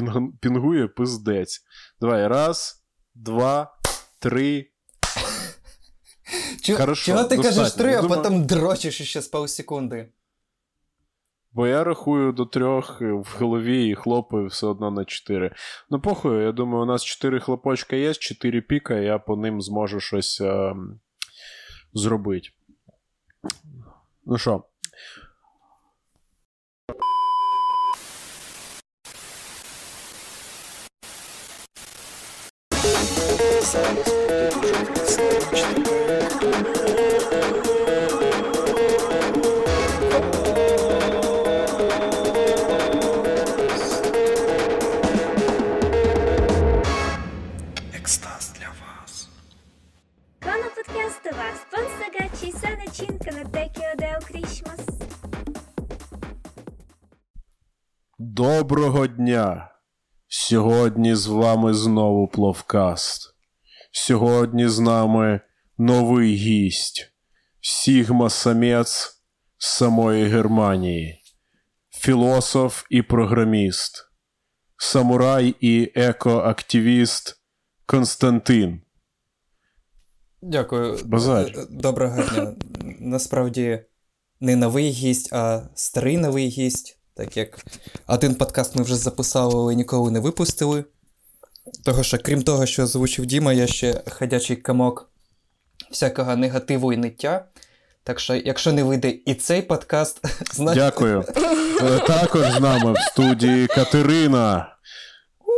пінг... пінгує пиздець. Давай, раз, два, три. Чого, Хорошо, чого ти достатньо. кажеш три, а думаю- потім дрочиш ще з полсекунди? Бо я рахую до трьох е, в голові і хлопаю все одно на чотири. Ну, похуй, я думаю, у нас чотири хлопочка є, чотири піка, я по ним зможу щось е, зробити. Ну що? Екстаз для вас. Клану подкастова, спонсора чийся начинка на Текіо Крішмас. Доброго дня! Сьогодні з вами знову Пловкаст. Сьогодні з нами новий гість Сігма Самець з самої Германії, філософ і програміст, самурай і екоактивіст Константин. Дякую. Базар. Доброго дня. Насправді не новий гість, а старий новий гість. Так як один подкаст ми вже записали, але ніколи не випустили. Того що, крім того, що озвучив Діма, я ще ходячий комок всякого негативу і ниття. Так що, якщо не вийде і цей подкаст, значить. Дякую. Е, Також з нами в студії Катерина.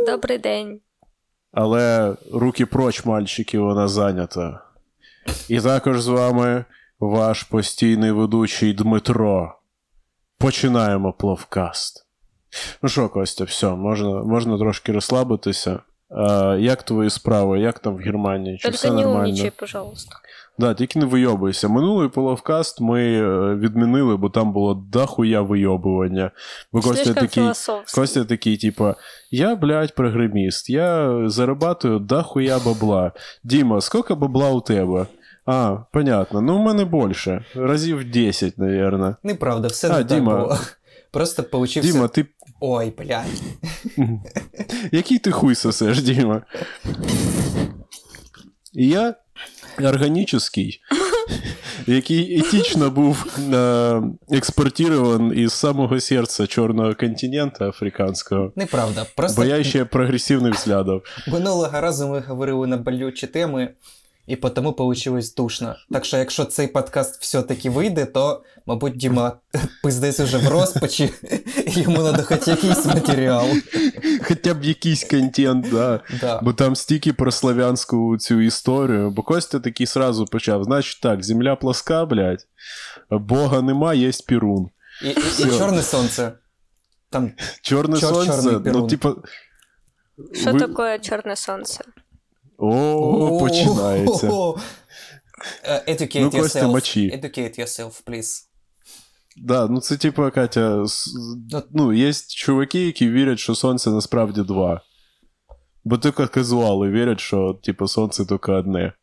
Добрий день. Але руки проч, мальчики, вона зайнята. І також з вами ваш постійний ведучий Дмитро. Починаємо пловкаст. Ну що, Костя, все, можна, можна трошки розслабитися. А, як твої справи? Як там в Германії? Чи Только все не нормально? умничай, пожалуйста. Да, тільки не вийобуйся. Минулий пловкаст ми е, відмінили, бо там було дохуя вийобування. Бо Костя такий. Костя такий, типа, я, блядь, програміст, я зарабатываю дохуя бабла. Діма, сколько бабла у тебе? А, понятно. Ну, у мене більше. Разів 10, наверное. Неправда, все А, не Діма. так було. Просто получився. Діма, ти. Ой, блядь. Який ти хуй сосеш, Діма? Я органічний, який етично був е, експортирован із самого серця чорного континенту африканського. Неправда. Просто Бо я ще прогресивних взглядів. Минулого разу ми говорили на болючі теми, і тому получилось душно. Так що, якщо цей подкаст все-таки вийде, то, мабуть, Діма пиздець уже в розпачі, і йому треба хоч якийсь матеріал. Хоча б якийсь контент, да. Да. Бо там стільки про славянську цю історію. Бо Костя такий сразу почав. Значить так, земля плоска, блядь, Бога нема, є Пірун. І, і, і чорне сонце. Там Чорне Чор- сонце, чорний ну, типа. Что ви- такое черное солнце? О, починається. Е, Educate Ну, yourself. Educate yourself, please. Да, ну це типа, Катя, Ну- ну, є чуваки, які вірять, що сонце насправді два. Бо тільки казуали вірять, що типа сонце тільки одне.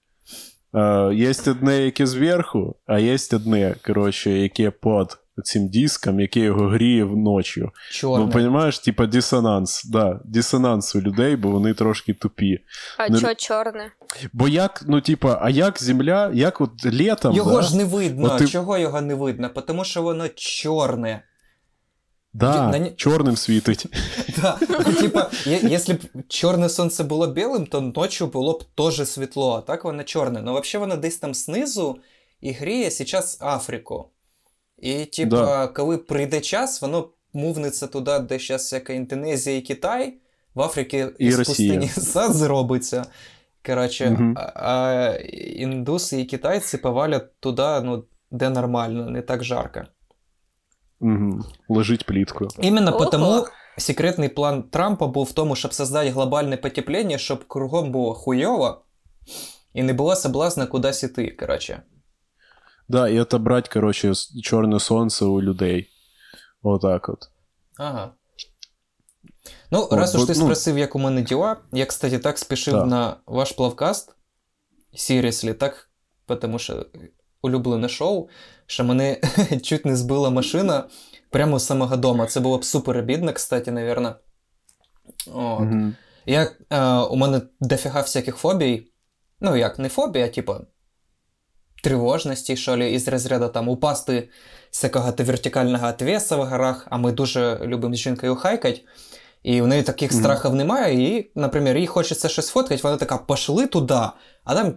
Е, є одне, яке зверху, а є одне, коротше, яке під цим диском, яке його гріє вночі. Чорне. Ну, розумієш, типа дисонанс, да, дисонанс у людей, бо вони трошки тупі. А Ну, чё черное? Бо як, ну, типа, а як земля, як от літом. Його да, ж не видно. От ти- Чого його не видно? Тому що воно чорне. да, на чорним світить. Да. Ну, Типа, якщо б чорне сонце було білим, то ночі було б теж світло, а так воно чорне. Ну, взагалі, воно десь там знизу і гріє зараз Африку. І, типа, Да. коли прийде час, воно мувнеться туди, де зараз всяка Індонезія і Китай, в Африці І Росія. пустині сад зробиться. Коротше, Мгм. а, а індуси і китайці повалять туди, ну, де нормально, не так жарко. Угу. Лежить плітку. Именно Ого. потому секретний план Трампа був в тому, щоб создати глобальне потепління, щоб кругом було хуйово і не було соблазна кудись іти, коротше. Да, і отобрать, коротше, с- чорне сонце у людей. Отак от. Ага. Ну, От, раз уж ти ну- спросив, як у мене діла, я, кстати, так спішив Так. на ваш плавкаст. Seriously, так, тому що улюблене шоу, що мене чуть не збила машина прямо з самого дома. Це було б супер обідно, кстати, навірно. От. Мгм. Я, е, у мене дофіга всяких фобій. Ну, як не фобія, а типу тривожності, що ли, із розряду там упасти з якого-то вертикального отвеса в горах, а ми дуже любимо з жінкою хайкати. І в неї таких Мгм. страхів немає, і, наприклад, їй хочеться щось фоткати, вона така, пошли туди, а там,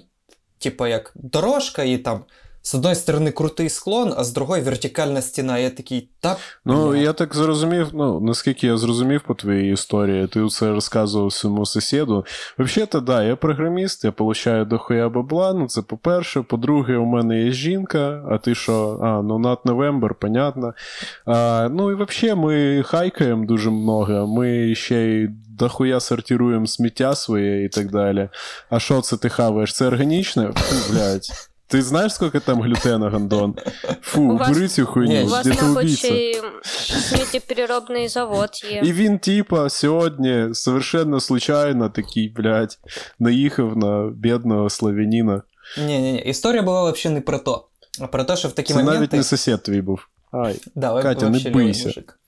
типу, як дорожка, і там з одної сторони крутий склон, а з другої вертикальна стіна. Я такий, та. Ну, бля». я так зрозумів, ну, наскільки я зрозумів по твоїй історії, ти це розказував своєму сусіду. Взагалі-то, да, я програміст, я получаю дохуя бабла, ну це по-перше. По-друге, у мене є жінка, а ти що? А, ну над Новембер, понятно. А, ну і взагалі ми хайкаємо дуже много, ми ще й дохуя сортируємо сміття своє і так далі. А що це ти хаваєш? Це органічне? Фу, блядь. Ти знаєш, скільки там глютена, Гондон? Фу, У вас- убери цю хуйню, Ні, У вас, дітоубійця. мабуть, ще й сміттєпереробний завод є. І він, типа, сьогодні совершенно случайно такий, блядь, наїхав на бідного славяніна. Ні, ні, ні. Історія була взагалі не про то. А про те, що в такі Це моменти. навіть не сусід твій був. Ай. Да, ви- Катя, не вообще левий бийся. мужик.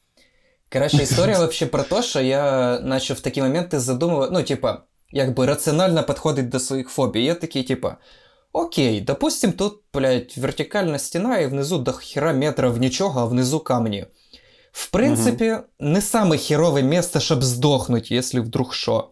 Коротше, історія вообще про те, що я начав в такі моменти задумувати, ну, типа, якби раціонально підходить до своїх фобій. Я такий, типа, окей, допустим, тут, блядь, вертикальна стіна, і внизу до хера метрів нічого, а внизу камні. В принципі, не саме херове місце, щоб здохнути, якщо вдруг що.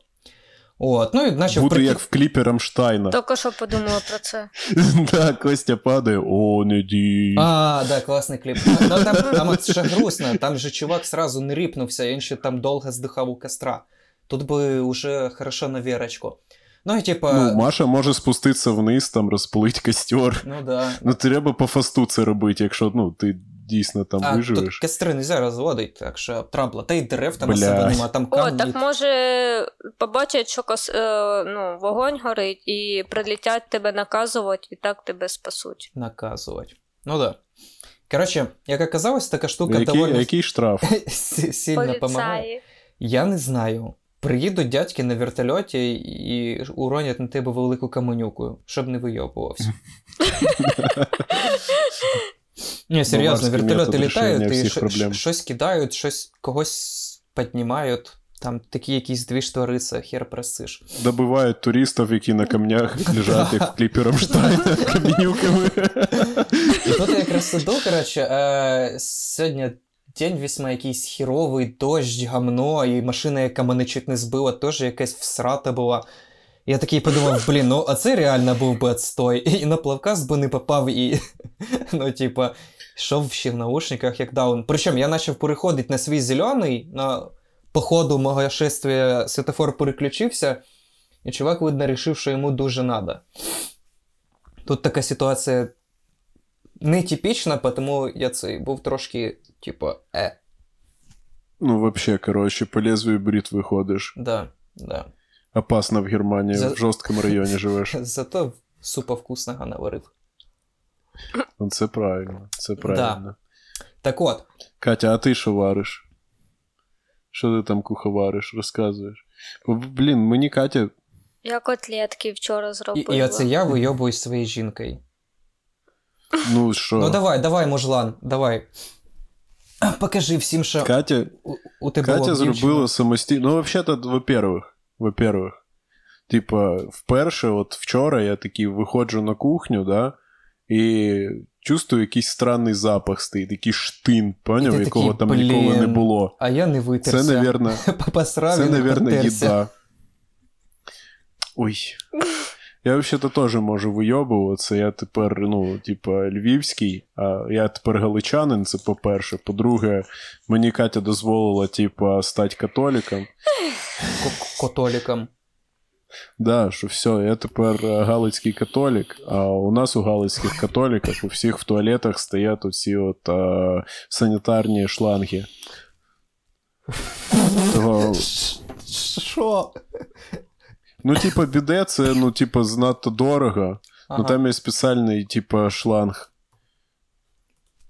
От, ну і начав Буду прикид- як в кліпі Рамштайна. Тільки що подумала про це. Да, Костя падає, о, не дій. А, да, класний кліп. Ну, там, там от ще грустно, там же чувак сразу не рипнувся, він ще там довго здихав у костра. Тут би уже хорошо на вірочку. Ну і типа. Ну, Маша може спуститися вниз, там розпалить костер. ну да. Ну, треба по фасту це робити, якщо ну, ти дійсно там А тут виживеш. костри нельзя розводити, так що трампла. Та й дерев там особо нема, там О, камні. так може побачать, що кос... е, ну, вогонь горить, і прилетять тебе наказувати, і так тебе спасуть. наказувати. Ну да. Коротше, як оказалось, така штука Який, доволі який штраф? сильно допомагає. Я не знаю. Приїдуть дядьки на вертольоті і уронять на тебе велику каменюку, щоб не вийобувався. Ні, серйозно, вертольоти літають і щось кидають, щось когось піднімають. Там такі якісь двіж твориться, хер просиш. Добивають туристів, які на камнях лежать, як в кліпі Рамштайна, каменюками. І тут я якраз сиду, коротше, е, сьогодні день весьма якийсь хіровий, дощ, гамно, і машина, яка мене чуть не збила, теж якась всрата була. Я такий подумав, блін, ну а це реально був би отстой. І на плавкаст би не попав, і ну, типа, йшов ще в наушниках, як даун. Причому я почав переходити на свій зелений, на по ходу мого шествия світофор переключився, і чувак, видно, рішив, що йому дуже надо. Тут така ситуація нетипічна, тому я цей був трошки, типу, е, Ну, вообще, короче, по лезвию бритвы ходиш. да, да. Опасно в Германії, За- в жорсткому районі живеш. Зато супа вкусного наварив. Ну, Це правильно, це правильно. Так от, Катя, а ти що вариш? Що ти там куховариш, розказуєш? Блін, мені Катя. Я котлетки вчора і, зробила. і оце я вийобуюсь своєю жінкою. Ну що? Ну давай, давай, мужлан, давай. Покажи всім, що Катя, у, у тебе Катя зробила самостійно. Ну, вообще-то, во-первых, во-первых, типа, вперше, от вчора я такий виходжу на кухню, да, і чувствую якийсь странний запах стоїть, якийсь штин, поняв, якого такий, там ніколи не було. А я не витерся. Це, навірно, це, навірно, їда. Ой. Я взагалі теж можу вийобуватися. Я тепер, ну, типа, львівський, а я тепер галичанин, це по-перше. По-друге, мені Катя дозволила, типа, стати католіком. К- Котоліком. Да, що все, я тепер е, галицький католік, а у нас у галицьких католіках у всіх в туалетах стоять оці от а, санітарні шланги. Що? Ну, типа, біде, це ну, типа, занадто дорого. Ага. Ну там є спеціальний, типа, шланг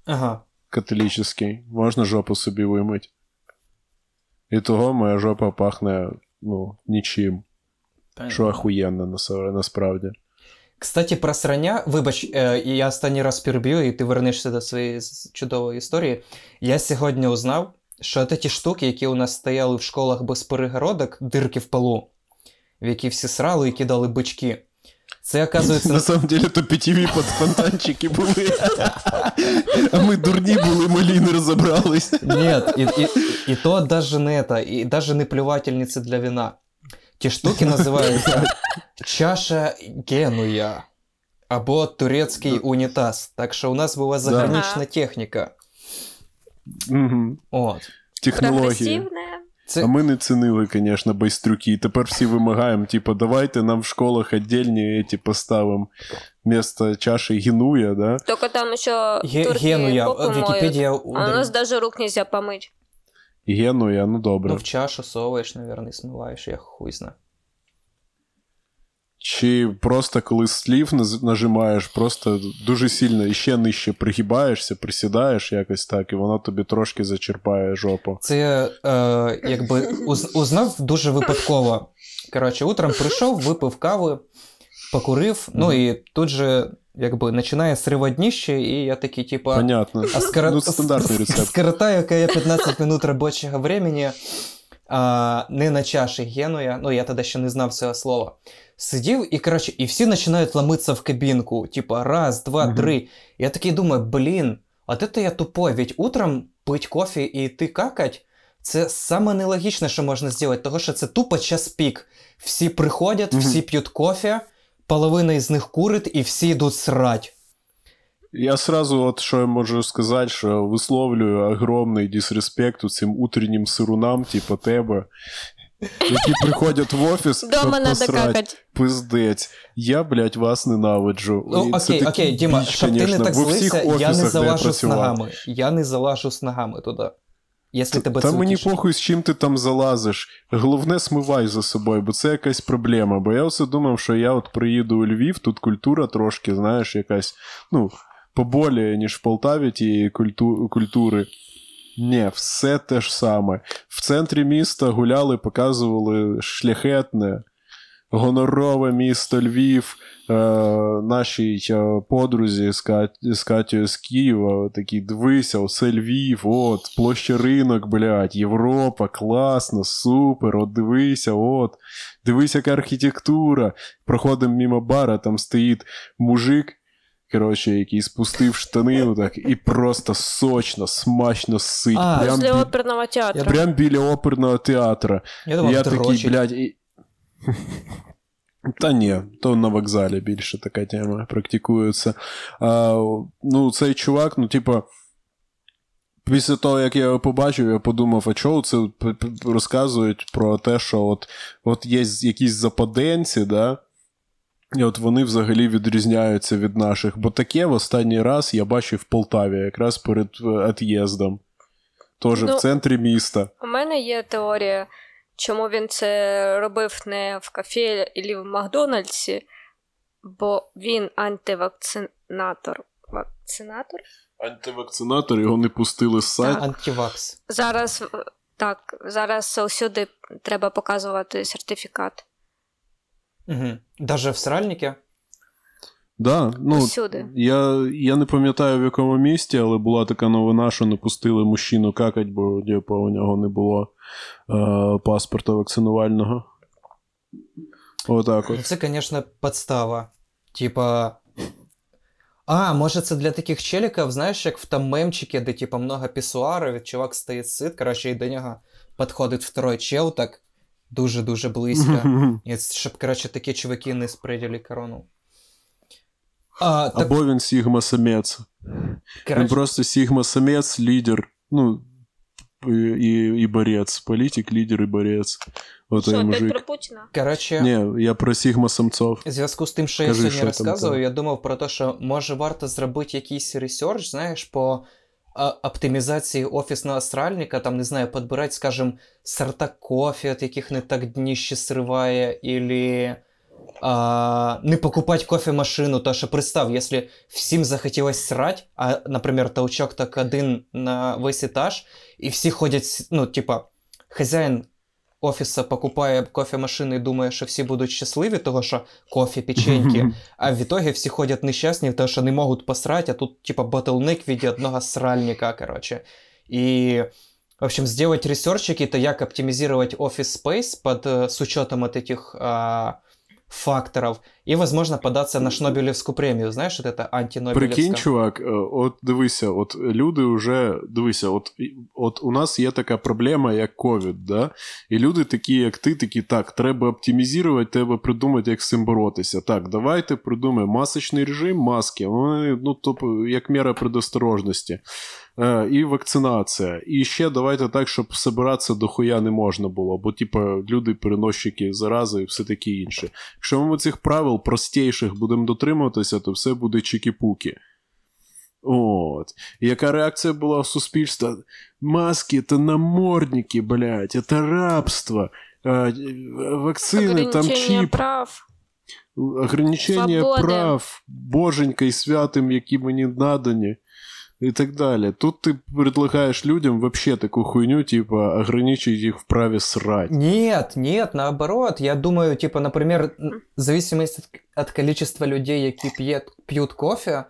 ага. католічний. Можна жопу собі вимити. І того моя жопа пахне, ну, нічим. Що охуєнно насправді. Кстати, про срання, вибач, е, я останній раз переб'ю, і ти вернешся до своєї чудової історії. Я сьогодні узнав, що ті штуки, які у нас стояли в школах без перегородок, дирки в полу, в які всі срали і кидали бички. Це, оказується, На самом деле то питєві фонтанчики були. А ми дурні були, малі не розібрались. Нет, и, и, и то даже не это, и даже не плевательницы для вина. Ті штуки називаються чаша Генуя або турецький унітаз. Так що у нас була загранична техніка. Мгм. От. Технології. Прогресивне. Це А ми не цінили, звісно, байстрюки. Тепер всі вимагаємо, типу, давайте нам в школах отдельні эти поставимо вместо чаші генуя, да? Тільки там еще Ге- турки Генуя. Вікіпедія А у нас даже рук нельзя помыть. Генуя, ну добре. Ну, в чашу соваєш, наверное, смиваєш, я хуй знаю. Чи просто коли слів нажимаєш, просто дуже сильно і ще нижче пригибаєшся, присідаєш якось так, і воно тобі трошки зачерпає жопу. Це е, якби уз, узнав дуже випадково. Коротше, утром прийшов, випив кави, покурив, ну і тут же якби починає сриводніще, і я такий, типа. Понятно. А скоро... Ну, стандартний рецепт. Скоротаю я 15 минут робочого времени а, не на чаші Генуя, ну я тоді ще не знав цього слова. Сидів і, коротше, і всі починають ломитися в кабінку. Типа, раз, два, Мгм. три. Я такий думаю, блін, от это я тупой, ведь утром пить кофе і йти какать, це саме нелогічне, що можна зробити, тому що це тупо час пік. Всі приходять, всі п'ють кофе, половина із них курить, і всі йдуть срать. Я сразу, от що я можу сказати, що висловлюю огромний дисреспект цим утреннім сирунам, типу тебе, які приходять в офіс, Дома щоб посрать. Пиздець. Я, блядь, вас ненавиджу. Ну, окей, окей, Діма, біч, щоб ти не так злився, я не залажу з ногами. Я не залажу з ногами туди. Якщо тебе Та це мені похуй, з чим ти там залазиш. Головне, смивай за собою, бо це якась проблема. Бо я все думав, що я от приїду у Львів, тут культура трошки, знаєш, якась, ну, поболіє, ніж в Полтаві тієї культу- культури. Ні, все те ж саме. В центрі міста гуляли, показували шляхетне, гонорове місто Львів. Е, нашій е, подрузі з, Кат... з Катєю з Києва такі дивися, оце Львів, от, площа ринок, блядь, Європа, класно, супер, от дивися, от, дивись, яка архітектура. Проходимо мимо бара, там стоїть мужик. Коротше, який спустив штанину так і просто сочно, смачно сить. А, прям, Після бі... оперного театру. прям біля оперного театру. Я думав, я такий, блядь. І... Та ні, то на вокзалі більше така тема практикується. А, ну, цей чувак, ну, типа. Після того, як я його побачив, я подумав, а чого це розказують про те, що от, от є якісь западенці, да? І от вони взагалі відрізняються від наших. Бо таке в останній раз я бачив в Полтаві, якраз перед е, від'їздом. Теж Ну, в центрі міста. У мене є теорія, чому він це робив не в кафе або в Макдональдсі, бо він антивакцинатор. Вакцинатор? Антивакцинатор його не пустили з сайту. Антивакс. Зараз е, так, зараз усюди треба показувати сертифікат. Угу. Даже в сральнике? Да, ну, Усюди. я, я не пам'ятаю в якому місті, але була така новина, що не пустили мужчину какать, бо типу, у нього не було е, паспорта вакцинувального. Отак от. Це, звісно, подстава. Типа. А, може, це для таких челіків, знаєш, як в там мемчикі, де типа много пісуарів, чувак стоїть сит, коротше, і до нього підходить второй чел так дуже-дуже близько. І щоб, коротше, такі чуваки не сприділи корону. А, так, Або він Сігма самець. Він просто Сігма самець, лідер, ну, і, і, борець. Політик, лідер і борець. От Що, опять мужик. про Путіна? коротше, Ні, я про Сігма самцов. В зв'язку з тим, що я сьогодні розказував, я думав про те, що може варто зробити якийсь research, знаєш, по оптимізації офісного сральника, там, не знаю, підбирати, скажімо, сорта кофе, от яких не так дніще сриває, или а, не покупати кофемашину, то що представ, якщо всім захотілось срать, а, наприклад, толчок так один на весь етаж, і всі ходять, с- ну, типа, хазяїн офіса покупає кофемашини і думає, що всі будуть щасливі, того що кофе, печеньки, а в ітогі всі ходять нещасні, тому що не можуть посрати, а тут, типа, батлник в одного сральника, короче. І В общем, сделать ресерчики, то як оптимизировать офис space под, с учетом от этих а, факторов. И, возможно, податься на Шнобелевскую премию. Знаешь, вот это антинобелевская. Прикинь, чувак, е, от дивися, от люди вже дивися, от, от у нас є така проблема, як ковід, да? І люди такі, як ти, такі, так, треба оптимізувати, треба придумати, як з цим боротися. Так, давайте придумаємо масочний режим, маски, вони, ну, тобто, як міра предосторожності. Е, і вакцинація. І ще давайте так, щоб собиратися до хуя не можна було, бо, типу, люди переносчики зарази і все таке інше. Якщо ми цих правил простіших будемо дотримуватися, то все буде чики-пуки. От. І яка реакція була в суспільства? Маски це намордники, блядь, це рабство. Е, Вакцини, там чіп, прав. ограничення Свободи. прав, боженька і святим, які мені надані. І так далі. Тут ти предлагаєш людям вообще таку хуйню, типа, ограничить їх в праві срать. Нет, нет, наоборот. Я думаю, типа, например, н- в зависимости от, от количества людей, которые пьет, пьют кофе,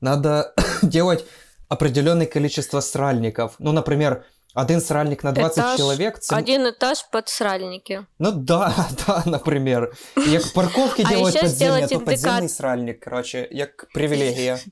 надо делать определенное количество сральников. Ну, например, один сральник на 20 Этаж, человек. це- Один этаж под сральники. Ну да, да, например. И Як парковки А делают еще подземные, сделать то индикатор. подземный сральник, короче, як привилегия.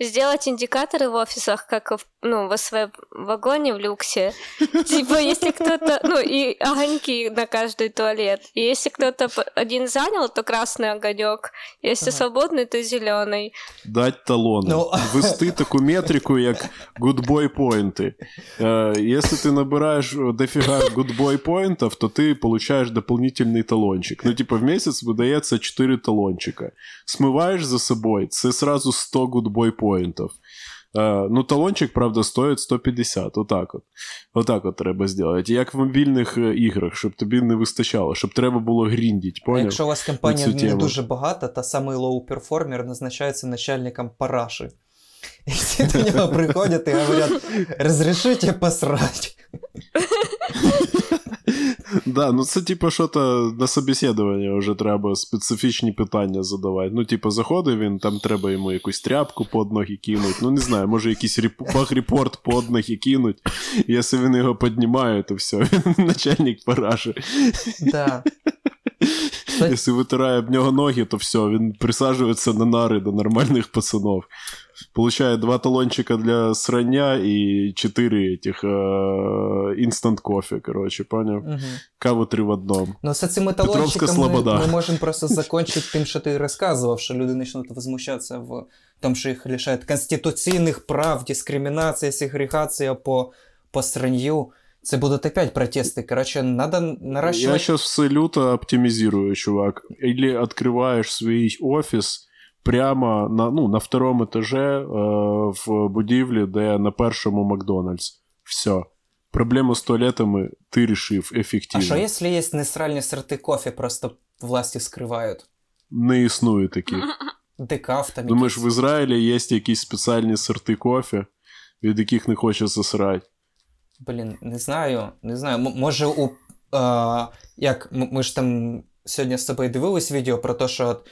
Сделать индикаторы в офисах, как в, ну, в СВ вагоне в люксе. Типа, если кто-то... Ну, и огоньки на каждый туалет. И если кто-то п- один занял, то красный огонек. Если Ага. свободный, то зеленый. Дать талони. Ну. Вести таку метрику, як гудбой поінти. Е, якщо ти набираєш дофіга гудбой поінтів, то ти получаєш дополнительний талончик. Ну, типа, в місяць видається 4 талончика. Смиваєш за собою, це сразу 100 гудбой поінтів. Е, ну, талончик, правда, стоїть 150. Отак от. Отак от треба зробити. Як в мобільних е, іграх, щоб тобі не вистачало, щоб треба було grind іть, А поняв? якщо у вас компанія не тему. дуже багата, то самий low performer назначається начальником параши. І всі до нього приходять і говорять, розрішите посрать. Да, ну це типу що-то на собеседування вже треба специфічні питання задавати. Ну, типу, заходить він, там треба йому якусь тряпку под ноги кинуть. Ну, не знаю, може якийсь реп- bug report под ноги кинуть. Якщо він його піднімає, то все, він начальник параши. Да. Якщо витирає об нього ноги, то все, він присаджується на нари до нормальних пацанов. Получає два талончика для срання і чотири этих інстант кофе, короче, поняв? Мгм. Каву три в одному. Ну, з цими талончиками ми можемо просто закончити тим, що ти розказував, що люди почнуть возмущатися в тому, що їх лишають конституційних прав, дискримінація, сегрегація по, по сранью. Це будуть опять протести. Короче, надо Я наращивать... сейчас все люто оптимизирую, чувак. Или открываешь свій офіс прямо на, ну, на втором етаже е, в будівлі, де на першому Макдональдс. Все. Проблему з туалетами ти рішив А ефективно. що, якщо є несральні сорти кофе, просто власті скривають? Не існує таких. Декаф там Думаєш, якісь. в Ізраїлі є якісь спеціальні сорти кофе, від яких не хочеться срати. Блін, не знаю, не знаю. М- може, у. Е, як ми ж там сьогодні з тобою дивились відео про те, що от,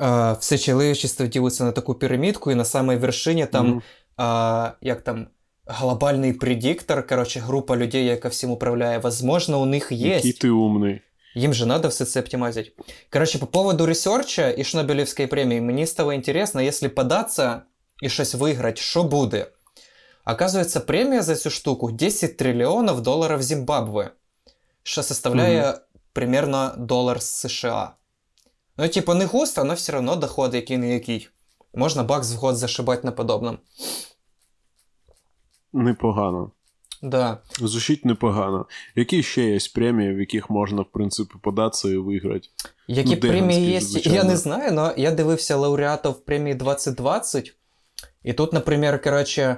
е, все чоловічество ділиться на таку пірамідку, і на самій вершині там, Мгм. е, як там, глобальний предиктор, коротше, група людей, яка всім управляє. Возможно, у них є. Який ти умний. Им же надо все це оптимизить. Короче, по поводу ресерча і Шнобелевської премії, мені стало інтересно, якщо податися і щось виграти, що буде? Оказується, премія за цю штуку 10 трильйонів доларів Зімбабве, що составляє примерно долар з США. Ну, типу, не густо, але все одно доход який не який. Можна бакс в год зашибати на подобному. Непогано. Да. Звучить непогано. Які ще є премії, в яких можна, в принципі, податися і виграти? Які Ну, премії є, звичайно. я не знаю, але я дивився лауреатів премії 2020. І тут, наприклад, коротше,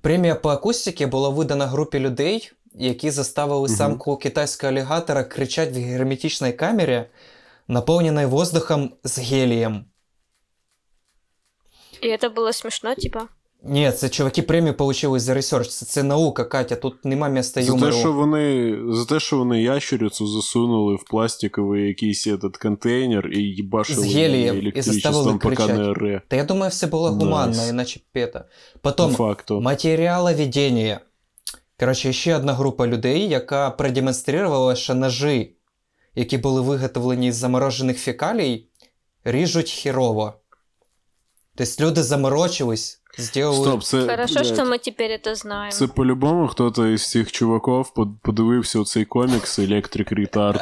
премія по акустиці була видана групі людей, які заставили угу. самку китайського алігатора кричати в герметичній камері, наповненій воздухом з гелієм. И это было смешно, типа. Ні, це чуваки премію отримали за research. Це, це наука, Катя, тут нема місця За те, що вони, за те, що вони ящерицю засунули в пластиковий якийсь этот контейнер і їбашили З гелієм і заставили ре. Та я думаю, все було гуманно, Nice. іначе PETA. По Потім факту. матеріаловедення. Коротше, ще одна група людей, яка продемонструвала, що ножи, які були виготовлені з заморожених фекалій, ріжуть хірово. Тобто люди заморочились, зробили. Стоп, це, Хорошо, блядь, что мы теперь это знаем. це по-любому хто-то із цих чуваків под- подивився цей комікс Electric Retard.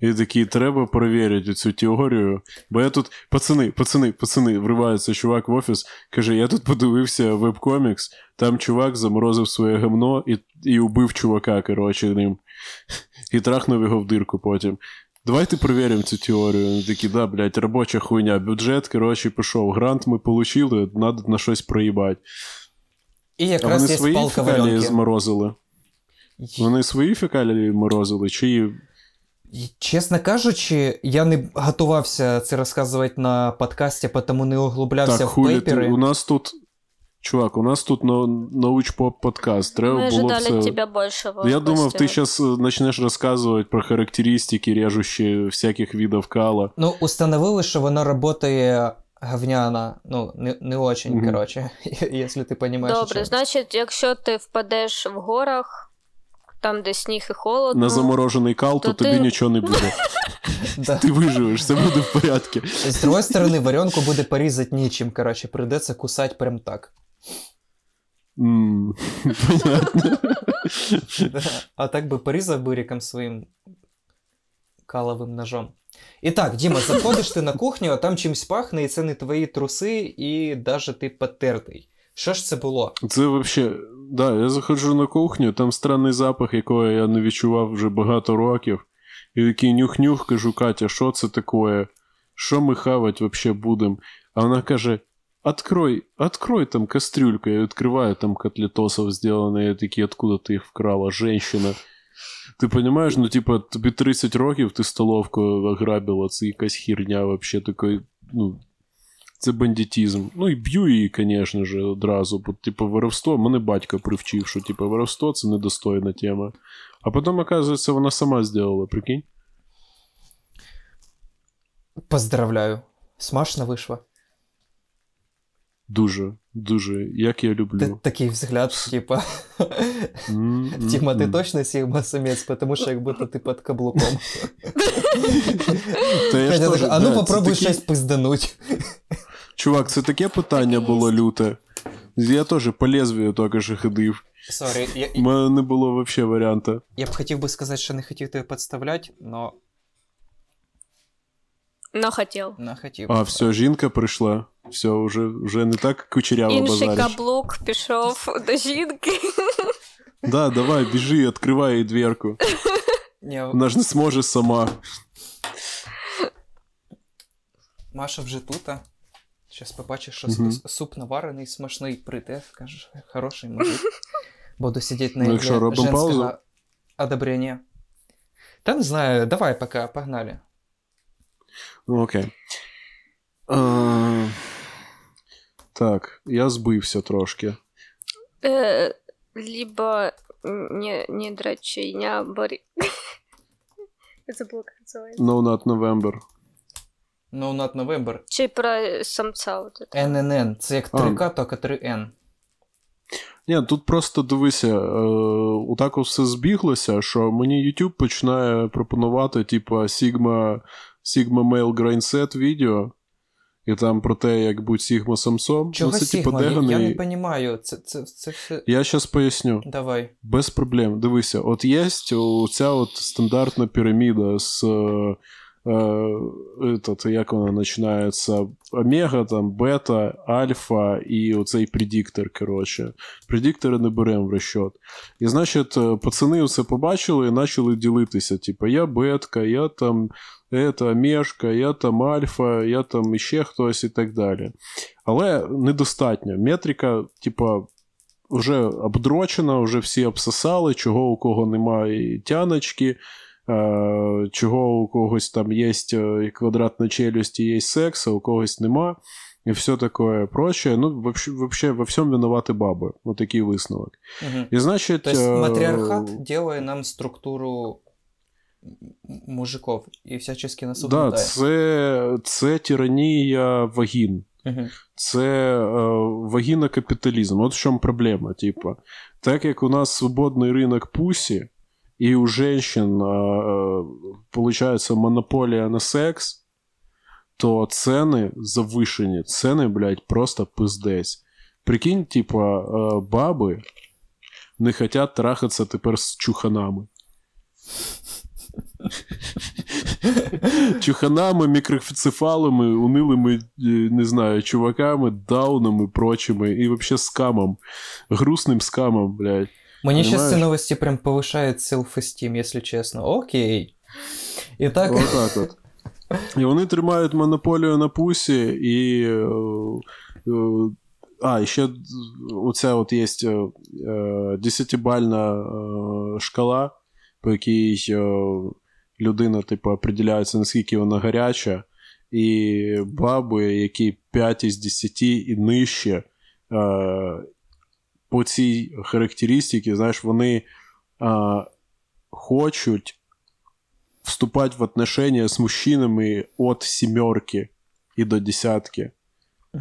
І такий, треба перевірити цю теорію. Бо я тут, пацани, пацани, пацани, вривається чувак в офіс, каже: я тут подивився веб-комікс, там чувак заморозив своє гамно і, і убив чувака, коротше, ним. І трахнув його в дирку потім. Давайте перевіримо цю теорію. Вони такі, да, блядь, робоча хуйня, бюджет, коротше, пішов. Грант ми получили, треба на щось проїбати. І А якраз вони є свої фекалії зморозили? Вони свої фекалії морозили, чи Чесно кажучи, я не готувався це розказувати на подкасті, тому не углублявся Так, в хулі ти, у нас тут. Чувак, у нас тут научпоп подкаст. Треба Мы ожидали все. тебя большего. Я думав, ти Костя. зараз почнеш розказувати про характеристики, режущі всяких видів кала. Ну, установили, що воно працює говняно. Ну, не, не очень, Мгм. коротше, якщо ти розумієш. Добре, значить, якщо ти впадеш в горах, там, де сніг і холодно, На заморожений кал, то, то тобі ти- нічого не буде. Да. Ти виживеш, все буде в порядку. З другої сторони, варенку буде порізати нічим, коротше, прийдеться кусати прям так. Понятно. А так би порізав буріком своїм каловим ножом. І так, Діма, заходиш ти на кухню, а там чимсь пахне, і це не твої труси, і даже ти потертий. Що ж це було? Це вообще. Да, я заходжу на кухню, там странний запах, якого я не відчував вже багато років. І такий нюх-нюх, кажу, Катя, що це таке? Що ми хавать вообще будемо? А вона каже: Открой, открой там кастрюльку. Я відкриваю, там котлетосов сделано. Я такий, откуда ти їх вкрала, женщина? Ти розумієш, ну, типа, тобі 30 років, ти столовку ограбила, це якась херня вообще такий, ну, це бандитизм. Ну і б'ю її, звісно ж, одразу. Бо, типу, воровство, мене батько привчив, що типу, воровство це недостойна тема. А потім, оказується, вона сама зробила, прикинь. Поздравляю. Смачно вийшло. Дуже, дуже, як я Ти люблю. такий взгляд, типа. Тіма, ти точно сігма самець, тому що як будто ти під каблуком. А ну попробуй щось пиздануть. Чувак, це таке питання було люте. Я теж по лезвію тільки що ходив. Sorry, я, У мене не було взагалі варіанта. я б хотів би сказати, що не хотів тебе підставляти, но но хотел. не хотів. А, все, жінка прийшла. Все, вже, вже не так кучеряво Інший базариш. каблук пішов до жінки. Да, давай, біжи, відкривай їй дверку. Ні, Вона ж не зможе сама. Маша вже тут. Зараз побачиш, що Мгм. с- суп наварений, смачний, прийде, скажеш, хороший мужик. Буду сидіти на Ну, іглі якщо робимо женського паузу? одобрення. Та не знаю, давай пока, погнали. Ну, окей. А, так, я збився трошки. Е, Либо не, не дрочиня, бори... Я забула, як називається. No Not November. No Not November. Чи про самця от. NNN. Це як 3К, тільки 3N. Ні, тут просто дивися, е, отак все збіглося, що мені YouTube починає пропонувати, типа, Sigma, Sigma Male Grindset відео, і там про те, як будь Sigma самцом. Чого ну, це, типа, Sigma? Я, я не деганий. розумію. Це, це, це все... Я зараз поясню. Давай. Без проблем. Дивися, от є ця от стандартна піраміда з. Е, е, этот, як вона починається? Омега, там, бета, альфа і оцей предиктор, коротше. Предиктори не беремо в розчет. І, значить, е, пацани це побачили і почали ділитися. Типа, я бетка, я там это, омежка, я там альфа, я там іще хтось і так далі. Але недостатньо. Метрика, типа, вже обдрочена, вже всі обсосали, чого у кого немає тяночки, е, чого у когось там є квадратна челюсть і є секс, а у когось нема. и все такое прочее. Ну, вообще, вообще во всем виноваты бабы. Вот такий висновок. Мгм. І значить. То есть е, матриархат делает нам структуру м- мужиков и всячески нас Да, це, це тиранія вагін. Мгм. Це е, вагінокапіталізм. От в чому проблема. Типа, так як у нас свободний ринок пусі, і у женщин, е, е, получається, монополія на секс, то ціни завишені. Ціни, блядь, просто пиздець. Прикинь, типа, е, баби не хотять трахатися тепер з чуханами. Чуханами, мікроцефалами, унилими, е, не знаю, чуваками, даунами, прочими, і вообще скамом. Грустним скамом, блядь. Мне сейчас эти новости прям повышают self-esteem, если честно. Окей. Итак, Отак от. І вони тримають монополію на пусі, і. е, е, А, і ще оця от є десятибальна шкала, по якій людина, типу, определяється, наскільки вона гаряча, і баби, які 5 із 10 і нижче, е, по цій характеристиці, знаєш, вони е, хочуть вступать в отношения з мужчинами від сімерки і до десятки,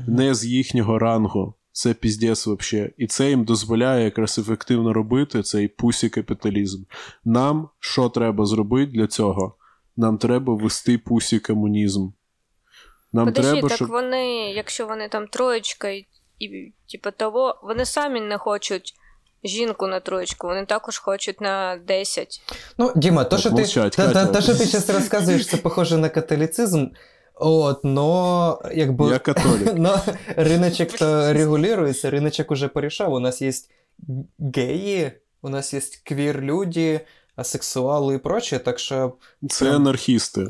не з їхнього рангу. Це піздець вообще. І це їм дозволяє якраз ефективно робити цей пусі капіталізм. Нам що треба зробити для цього? Нам треба ввести пусі комунізм. Нам Подожди, треба, так щоб. вони, якщо вони там троєчка і, і типу того, вони самі не хочуть жінку на троєчку, вони також хочуть на 10. ну, Дима, то, Так, что ты, молчать, то, Катя. то, то, что ты сейчас рассказываешь, это похоже на католицизм, от, но як бы... Я католик. Но рыночек то регулируется, рыночек уже порешал. У нас есть геи, у нас есть квир-люди, асексуалы и прочее, так что... Це анархісти.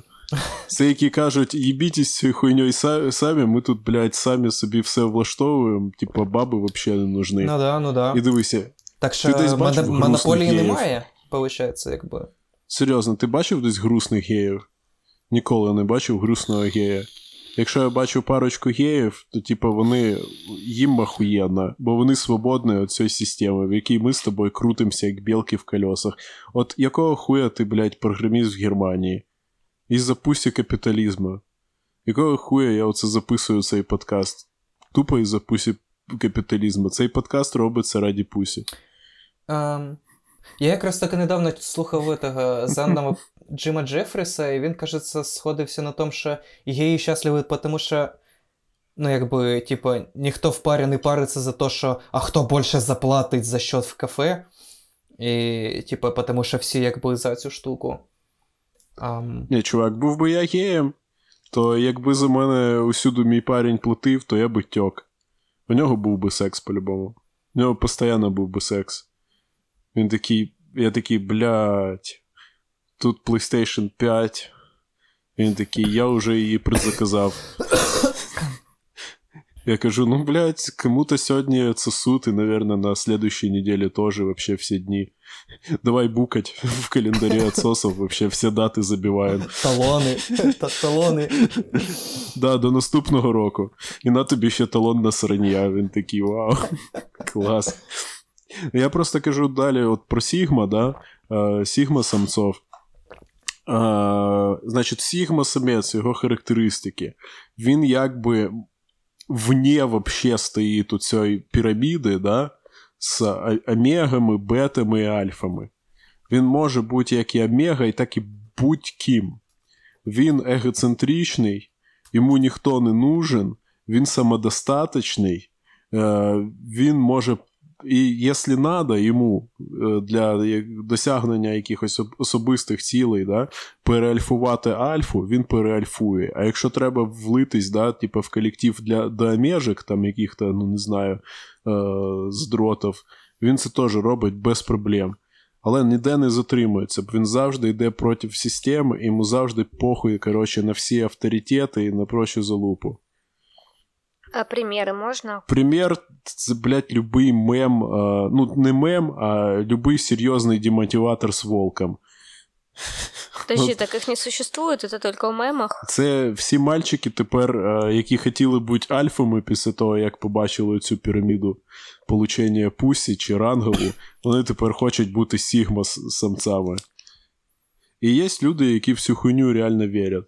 Це які кажуть, їбітесь цією хуйньою са- самі, ми тут, блядь, самі собі все влаштовуємо, типа баби взагалі не нужны. Ну да, ну да. І дивися, Так Ти що десь бачив моно- грустних монополії геїв? немає, получається, якби. серйозно, ти бачив десь грустних геїв? Ніколи не бачив грустного гея. Якщо я бачу парочку геїв, то типа вони їм охуєнно, бо вони свободні від цієї системи, в якій ми з тобою крутимося, як білки в колесах. От якого хуя ти, блядь, програміст в Германії? Із-за пусі капіталізму. Якого хуя я оце записую цей подкаст? Тупо із-за пусі капіталізму. Цей подкаст робиться раді пусі. Ем, я якраз таки недавно слухав этого занного Джима Джефріса, і він, кажеться, сходився на тому, що геї щасливі, тому що, ну, якби, типа, ніхто в парі не париться за те, що а хто більше заплатить за счет в кафе. І, типа, тому що всі якби за цю штуку. Ам, Ні, чувак, був би я геєм, то якби за мене усюди мій парень платив, то я би тьок. У нього був би секс по-любому. У нього постійно був би секс. Він такий, я такий, блядь, тут PlayStation 5. Він такий, я вже її предзаказав. Я кажу, ну, блядь, кому-то сьогодні це суд, і, наверное, на следующей неделе тоже вообще все дни. Давай букать в календаре отсосов, вообще все дати забиваємо. талони. Та, талони. Да, до наступного року. І на тобі ще талон на сранія. Він такий, вау, клас. Я просто кажу далі от про Сігма, да? Е, Сігма самцов. Е, Значить, Сігма самець, його характеристики. Він якби вне вообще стоїть у цієї піраміди, да? з омегами, бетами і альфами. Він може бути як і омега, і так і будь-ким. Він егоцентричний, йому ніхто не нужен, він самодостаточний, е, він може, і якщо треба йому е, для досягнення якихось особистих цілей, да, переальфувати альфу, він переальфує. А якщо треба влитись, да, типу, в колектив для до омежек, там яких-то, ну не знаю, е, з дротів, він це теж робить без проблем. Але ніде не затримується, бо він завжди йде проти системи, йому завжди похуй, коротше, на всі авторитети і на прочу залупу. А приміри можна? Пример це, блядь, любий мем, а, ну, не мем, а любий серйозний демотиватор з волком. Подожди, Ну, так их не существует, это только в мемах. Це всі мальчики тепер, які хотіли бути альфами після того, як побачили цю піраміду получення пусі чи рангову, вони тепер хочуть бути сігма самцами. І є люди, які в цю хуйню реально вірять.